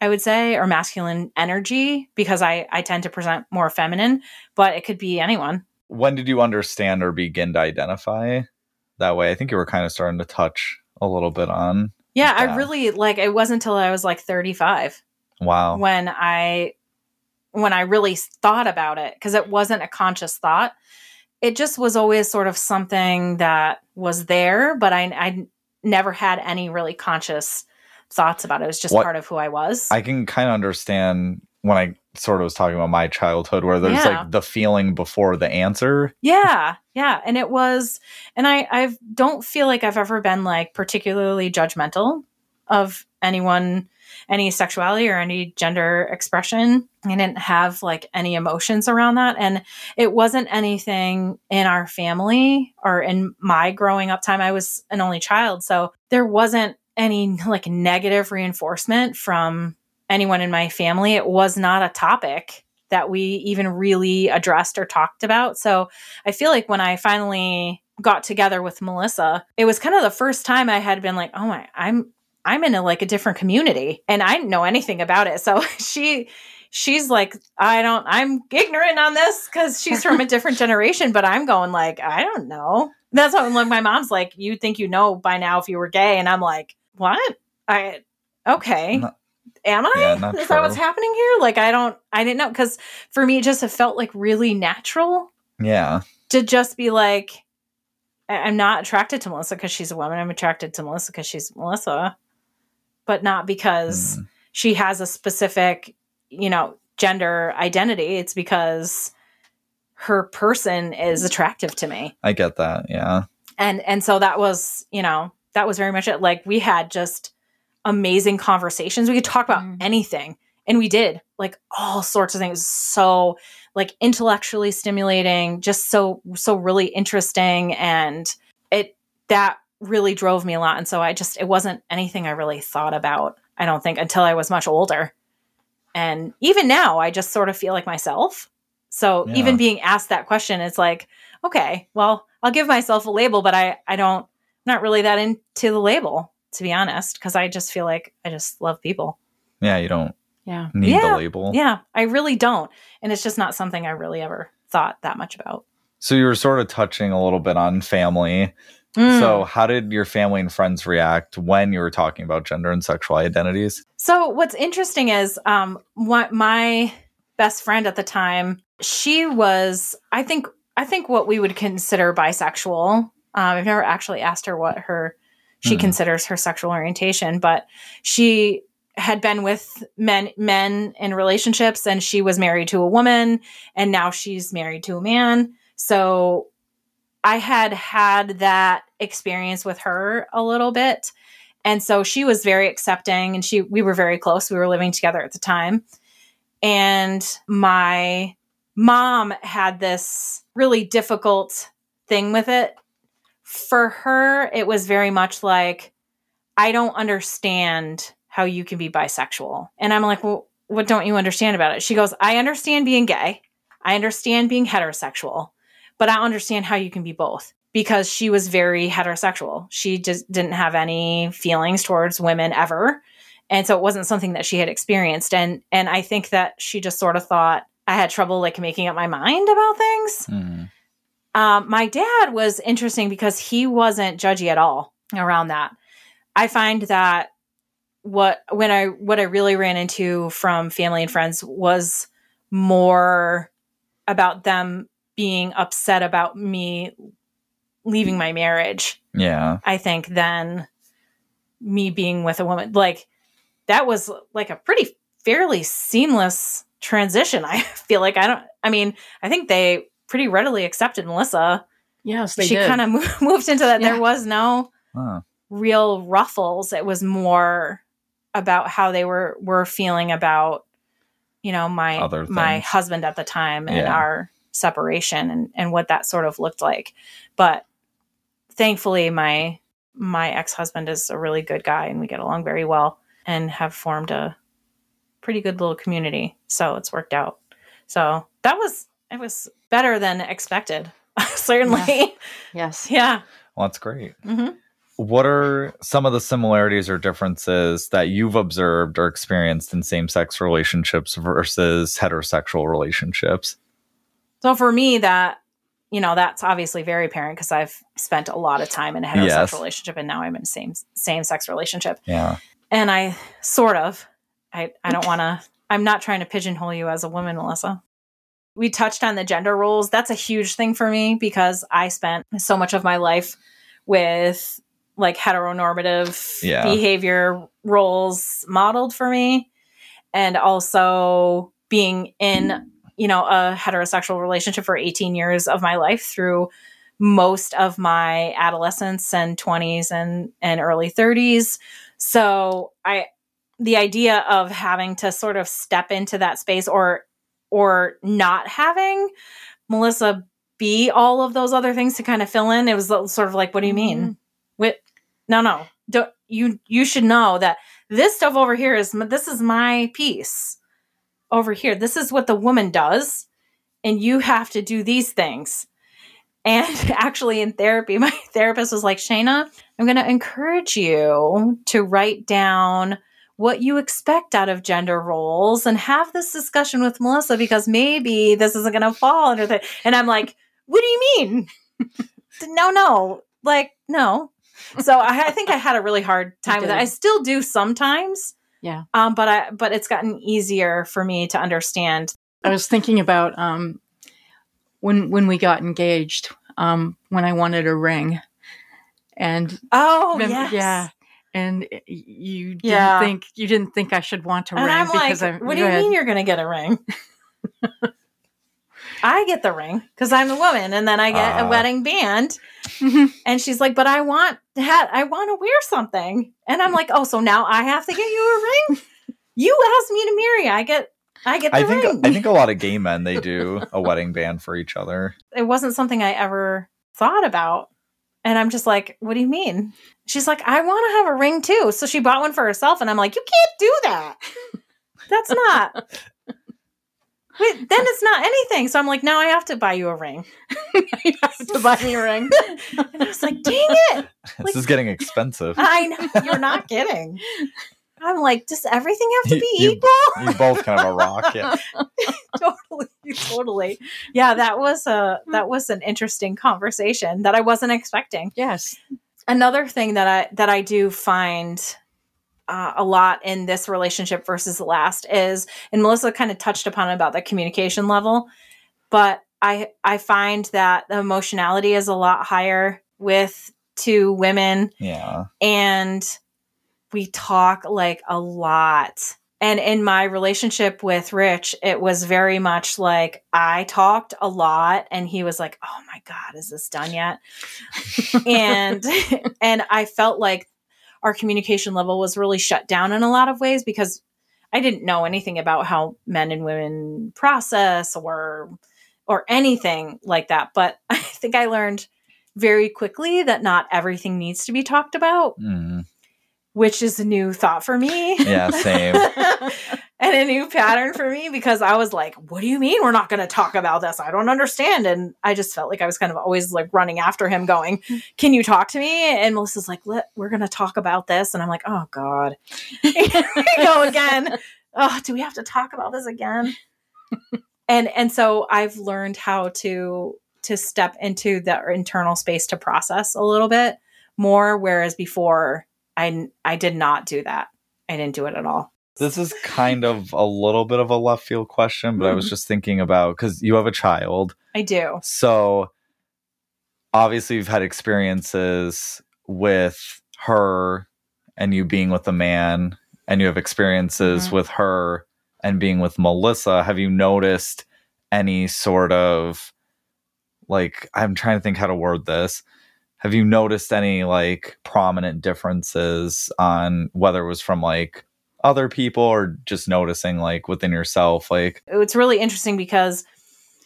I would say, or masculine energy because I, I tend to present more feminine, but it could be anyone. When did you understand or begin to identify that way? I think you were kind of starting to touch a little bit on. Yeah, that. I really like it wasn't until I was like 35. Wow. When I when I really thought about it because it wasn't a conscious thought. It just was always sort of something that was there, but I, I never had any really conscious thoughts about it. It was just what, part of who I was. I can kind of understand when I sort of was talking about my childhood where there's yeah. like the feeling before the answer. Yeah. Yeah. And it was and I I don't feel like I've ever been like particularly judgmental of anyone any sexuality or any gender expression. I didn't have like any emotions around that. And it wasn't anything in our family or in my growing up time. I was an only child. So there wasn't any like negative reinforcement from anyone in my family. It was not a topic that we even really addressed or talked about. So I feel like when I finally got together with Melissa, it was kind of the first time I had been like, oh my, I'm I'm in a like a different community and I didn't know anything about it. So she she's like, I don't I'm ignorant on this because she's from a different generation, but I'm going like, I don't know. That's what like my mom's like, you think you know by now if you were gay, and I'm like, What? I okay. Not, Am I? Yeah, Is that what's happening here? Like I don't I didn't know because for me it just it felt like really natural. Yeah. To just be like I'm not attracted to Melissa because she's a woman. I'm attracted to Melissa because she's Melissa but not because mm. she has a specific, you know, gender identity. It's because her person is attractive to me. I get that. Yeah. And and so that was, you know, that was very much it. Like we had just amazing conversations. We could talk about mm. anything. And we did like all sorts of things. So like intellectually stimulating, just so so really interesting. And it that really drove me a lot. And so I just, it wasn't anything I really thought about, I don't think, until I was much older. And even now, I just sort of feel like myself. So yeah. even being asked that question, it's like, okay, well, I'll give myself a label, but I, I don't, not really that into the label, to be honest, because I just feel like I just love people. Yeah, you don't yeah. need yeah. the label. Yeah, I really don't. And it's just not something I really ever thought that much about. So you were sort of touching a little bit on family. Mm. So, how did your family and friends react when you were talking about gender and sexual identities? So, what's interesting is um, what my best friend at the time, she was, I think, I think what we would consider bisexual. Um, I've never actually asked her what her she mm. considers her sexual orientation, but she had been with men men in relationships and she was married to a woman and now she's married to a man. So I had had that experience with her a little bit. And so she was very accepting and she we were very close. We were living together at the time. And my mom had this really difficult thing with it. For her, it was very much like I don't understand how you can be bisexual. And I'm like, "Well, what don't you understand about it?" She goes, "I understand being gay. I understand being heterosexual." But I understand how you can be both because she was very heterosexual. She just didn't have any feelings towards women ever. And so it wasn't something that she had experienced. And and I think that she just sort of thought I had trouble like making up my mind about things. Mm-hmm. Um, my dad was interesting because he wasn't judgy at all around that. I find that what when I what I really ran into from family and friends was more about them being upset about me leaving my marriage. Yeah. I think than me being with a woman. Like that was like a pretty fairly seamless transition. I feel like I don't. I mean, I think they pretty readily accepted Melissa. Yes, they she did. kind of moved into that. Yeah. There was no Huh. real ruffles. It was more about how they were were feeling about you know my Other my husband at the time and Yeah. our separation and and what that sort of looked like. But thankfully my my ex-husband is a really good guy and we get along very well and have formed a pretty good little community. So it's worked out. So that was it was better than expected. Certainly. yes. Yeah. Well, that's great. Mhm. What are some of the similarities or differences that you've observed or experienced in same sex relationships versus heterosexual relationships? So for me, that you know, that's obviously very apparent because I've spent a lot of time in a heterosexual Yes. relationship, and now I'm in a same same sex relationship. Yeah. And I sort of, I I don't want to. I'm not trying to pigeonhole you as a woman, Melissa. We touched on the gender roles. That's a huge thing for me because I spent so much of my life with like heteronormative Yeah. behavior roles modeled for me and also being in you know a heterosexual relationship for 18 years of my life through most of my adolescence and 20s and and early 30s so i the idea of having to sort of step into that space or or not having melissa be all of those other things to kind of fill in it was sort of like what do you mean? Mm-hmm. Wait, no no don't you you should know that this stuff over here is this is my piece over here. This is what the woman does and you have to do these things. And actually in therapy my therapist was like Shana i'm going to encourage you to write down what you expect out of gender roles and have this discussion with melissa because maybe this isn't going to fall under the and i'm like what do you mean? No no. Like no. So I, I think i had a really hard time with it. I still do sometimes Yeah. um but i but it's gotten easier for me to understand I was thinking about um, when when we got engaged. Um, when I wanted a ring, and oh remem- yes. yeah, and you didn't Yeah. think you didn't think I should want a and ring i'm like because I. what do you mean you're gonna get a ring i get the ring because i'm the woman and then i get Ah. a wedding band and she's like but i want that i want to wear something and i'm like oh so now i have to get you a ring you asked me to marry i get i get the I think ring I think a lot of gay men they do a wedding band for each other. it wasn't something I ever thought about. And I'm just like, what do you mean? She's like, I want to have a ring too. So she bought one for herself. And I'm like, you can't do that. That's not. Wait, then it's not anything. So I'm like, now I have to buy you a ring. you have to buy me a ring. And I was like, dang it. This is getting expensive. I know. You're not kidding. I'm like, does everything have to be You- equal? You both kind of a rock. Yeah. totally totally yeah that was a that was an interesting conversation that i wasn't expecting yes. another thing that I that I do find uh, a lot in this relationship versus the last is, and Melissa kind of touched upon it about the communication level, but I I find that the emotionality is a lot higher with two women, Yeah. and we talk like a lot. And in my relationship with Rich, it was very much like I talked a lot, and he was like, "Oh my god, is this done yet?" and and I felt like our communication level was really shut down in a lot of ways because I didn't know anything about how men and women process or or anything like that. But I think I learned very quickly that not everything needs to be talked about, Mm. which is a new thought for me. Yeah, same. and a new pattern for me because I was like, what do you mean we're not going to talk about this? I don't understand. And I just felt like I was kind of always like running after him going, can you talk to me? And Melissa's like, we're going to talk about this. And I'm like, oh God, go again. Oh, do we have to talk about this again? and, and so I've learned how to to step into the internal space to process a little bit more whereas before I I did not do that. I didn't do it at all. This is kind of a little bit of a left field question, but I was Mhm. just thinking about because you have a child. I do. So obviously, you've had experiences with her and you being with a man, and you have experiences Mhm. with her and being with Melissa. Have you noticed any sort of like, I'm trying to think how to word this. Have you noticed any like prominent differences on whether it was from like other people or just noticing like within yourself? Like, It's really interesting because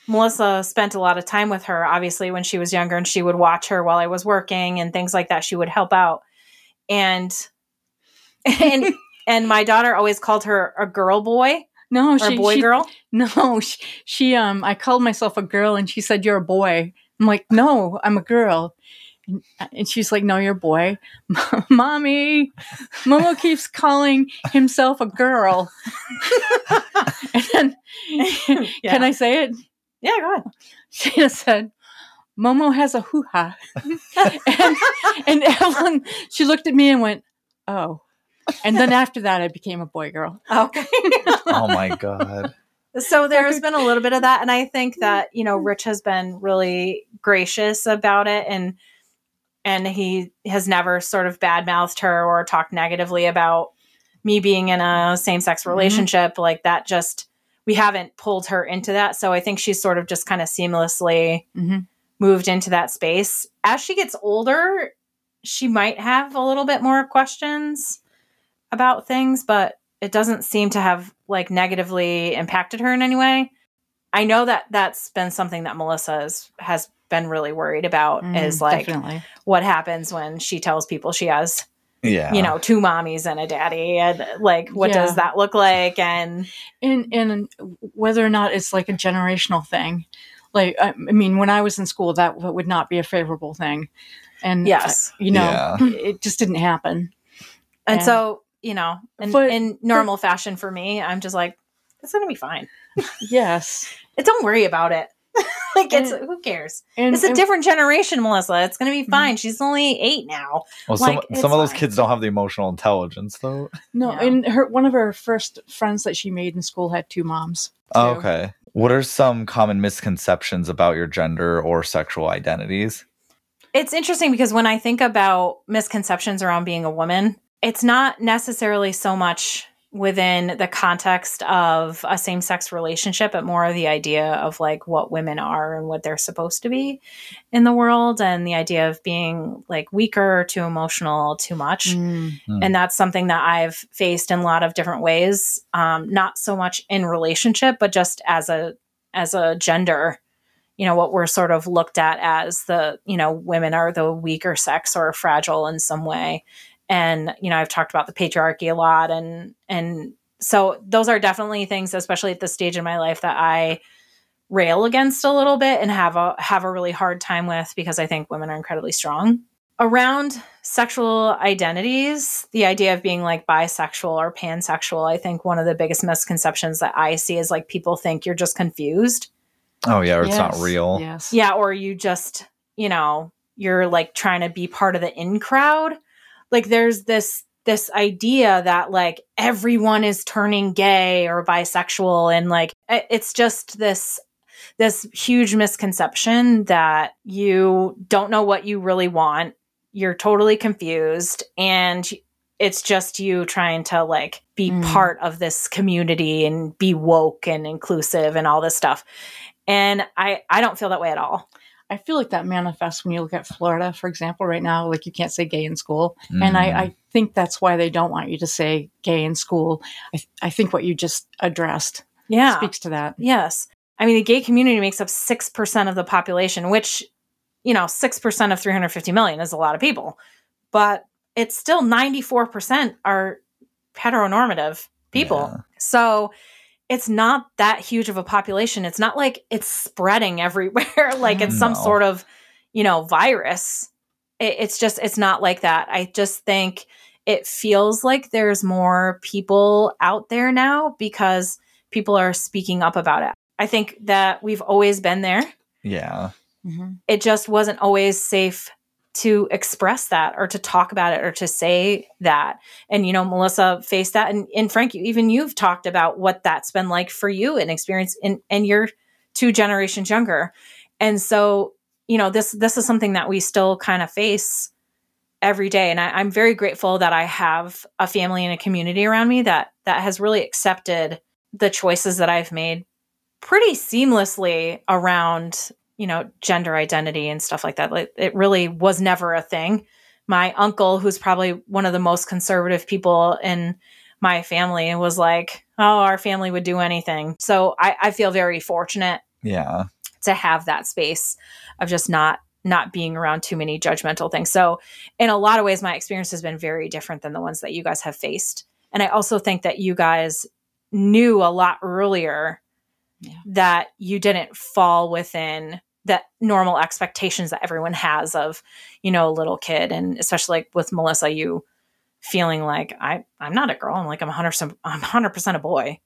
Melissa spent a lot of time with her obviously when she was younger and she would watch her while I was working and things like that. She would help out. And and and my daughter always called her a girl boy No, or she, boy she- girl. No, she, she um I called myself a girl and she said you're a boy. I'm like, "No, I'm a girl." And, and she's like, "No, you're a boy." Mommy, Momo keeps calling himself a girl. and then Yeah. can I say it? Yeah, go ahead. She said, Momo has a hoo ha. and, and Evelyn, she looked at me and went, Oh. And then after that, I became a boy girl. Okay. oh my God. So there's been a little bit of that, and I think that you know Rich has been really gracious about it, and and he has never sort of badmouthed her or talked negatively about me being in a same sex relationship like that. Just we haven't pulled her into that, so I think she's sort of just kind of seamlessly hmm moved into that space. As she gets older, she might have a little bit more questions about things, but it doesn't seem to have like negatively impacted her in any way. I know that that's been something that Melissa has, has been really worried about is like definitely. what happens when she tells people she has, Yeah. you know, two mommies and a daddy and like what Yeah. does that look like and And, and whether or not it's like a generational thing. Like, I, I mean, when I was in school, that would not be a favorable thing. And, yes. uh, you know, Yeah. it just didn't happen. And Yeah. so, you know, in, But- in normal fashion for me, I'm just like, it's gonna be fine. Yes. Don't worry about it. like it's And- who cares? And, It's a and- different generation, Melissa. It's gonna be Mhm. fine. She's only eight now. Well, some like, it's some of those fine. kids don't have the emotional intelligence, though. No, Yeah. and her one of her first friends that she made in school had two moms. Oh, too. okay. What are some common misconceptions about your gender or sexual identities? It's interesting because when I think about misconceptions around being a woman, it's not necessarily so much within the context of a same sex relationship, but more of the idea of like what women are and what they're supposed to be in the world, and the idea of being like weaker, too emotional, too much. Mm. and that's something that I've faced in a lot of different ways. Um, not so much in relationship, but just as a as a gender. You know what we're sort of looked at as the you know women are the weaker sex or fragile in some way, and you know I've talked about the patriarchy a lot, and and so those are definitely things, especially at this stage in my life, that I rail against a little bit and have a have a really hard time with because I think women are incredibly strong around sexual identities, the idea of being like bisexual or pansexual, I think one of the biggest misconceptions that I see is like people think you're just confused. Oh yeah, or it's not real. Yes. Yeah, or you just, you know, you're like trying to be part of the in crowd. Like there's this this idea that like everyone is turning gay or bisexual and like it's just this this huge misconception that you don't know what you really want. You're totally confused and it's just you trying to like be Mm. part of this community and be woke and inclusive and all this stuff. And I I don't feel that way at all. I feel like that manifests when you look at Florida, for example, right now. Like you can't say gay in school. And Mm. I, I think that's why they don't want you to say gay in school. I, I think what you just addressed Yeah. speaks to that. Yes. I mean, the gay community makes up 6% of the population, which, you know, 6% of 350 million is a lot of people. But it's still 94% are heteronormative people. Yeah. So it's not that huge of a population. It's not like it's spreading everywhere like it's some sort of, you know, virus. It, it's just, it's not like that. I just think it feels like there's more people out there now because people are speaking up about it. I think that we've always been there. Yeah. Mm-hmm. it just wasn't always safe to express that or to talk about it or to say that. And, you know, Melissa faced that. And, and Frank, even you've talked about what that's been like for you and experience in, and you're two generations younger. And so, you know, this, this is something that we still kind of face every day. And I, I'm very grateful that I have a family and a community around me that, that has really accepted the choices that I've made pretty seamlessly around you know, gender identity and stuff like that. Like, it really was never a thing. My uncle, who's probably one of the most conservative people in my family, was like, "Oh, our family would do anything." So I, I feel very fortunate Yeah. to have that space of just not not being around too many judgmental things. So in a lot of ways, my experience has been very different than the ones that you guys have faced. And I also think that you guys knew a lot earlier Yeah. that you didn't fall within that normal expectations that everyone has of, you know, a little kid. And especially like with Melissa, you feeling like I, I'm not a girl. I'm like, I'm 100%, I'm 100% a boy.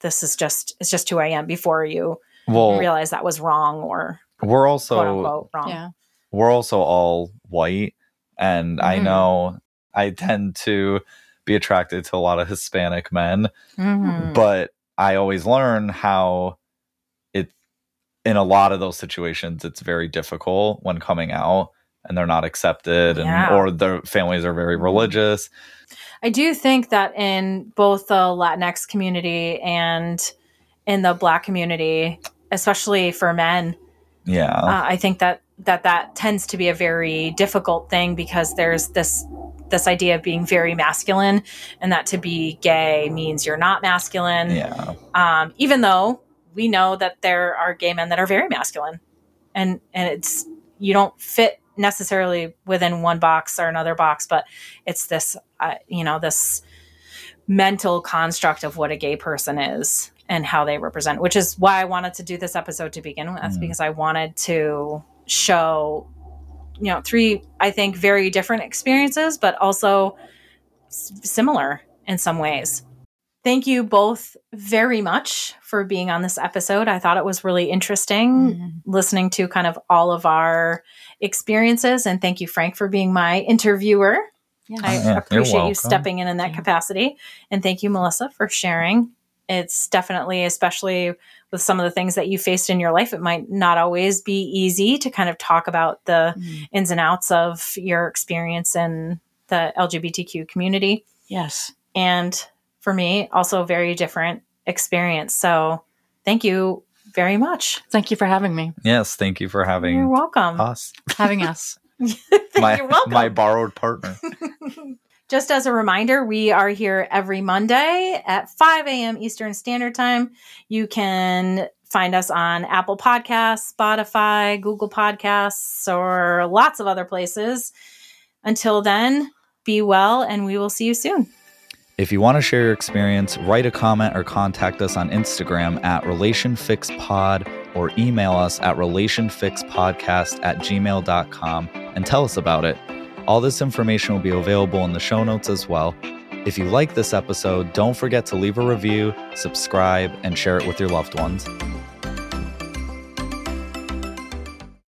This is just, it's just who I am before you Well, realize that was wrong or we're also quote also unquote wrong. Yeah. we're also all white and I Mhm. know I tend to be attracted to a lot of Hispanic men, Mhm. but I always learn how it in a lot of those situations it's very difficult when coming out and they're not accepted and Yeah. or their families are very religious. I do think that in both the Latinx community and in the Black community, especially for men, Yeah. uh, I think that that that tends to be a very difficult thing because there's this this idea of being very masculine, and that to be gay means you're not masculine. yeah. Um, even though we know that there are gay men that are very masculine, and and it's you don't fit necessarily within one box or another box, but it's this uh, you know this mental construct of what a gay person is and how they represent, which is why I wanted to do this episode to begin with, Mm. because I wanted to show you know three I think very different experiences, but also s- similar in some ways. Thank you both very much for being on this episode. I thought it was really interesting Mhm. listening to kind of all of our experiences. And thank you, Frank, for being my interviewer. Yeah. I Yeah, appreciate you stepping in in that Yeah. capacity. And thank you, Melissa, for sharing. It's definitely, especially with some of the things that you faced in your life, it might not always be easy to kind of talk about the Mm. ins and outs of your experience in the LGBTQ community Yes. and for me also a very different experience. So thank you very much. Thank you for having me, Yes, thank you for having you're welcome. us. having us. my you're welcome. my borrowed partner. just as a reminder we are here every monday at 5 a.m eastern standard time. You can find us on apple podcasts spotify google podcasts or lots of other places. Until then be well and we will see you soon If you want to share your experience, write a comment or contact us on Instagram at RelationFixPod or email us at RelationFixPodcast at gmail.com and tell us about it. All this information will be available in the show notes as well. If you like this episode, don't forget to leave a review, subscribe, and share it with your loved ones.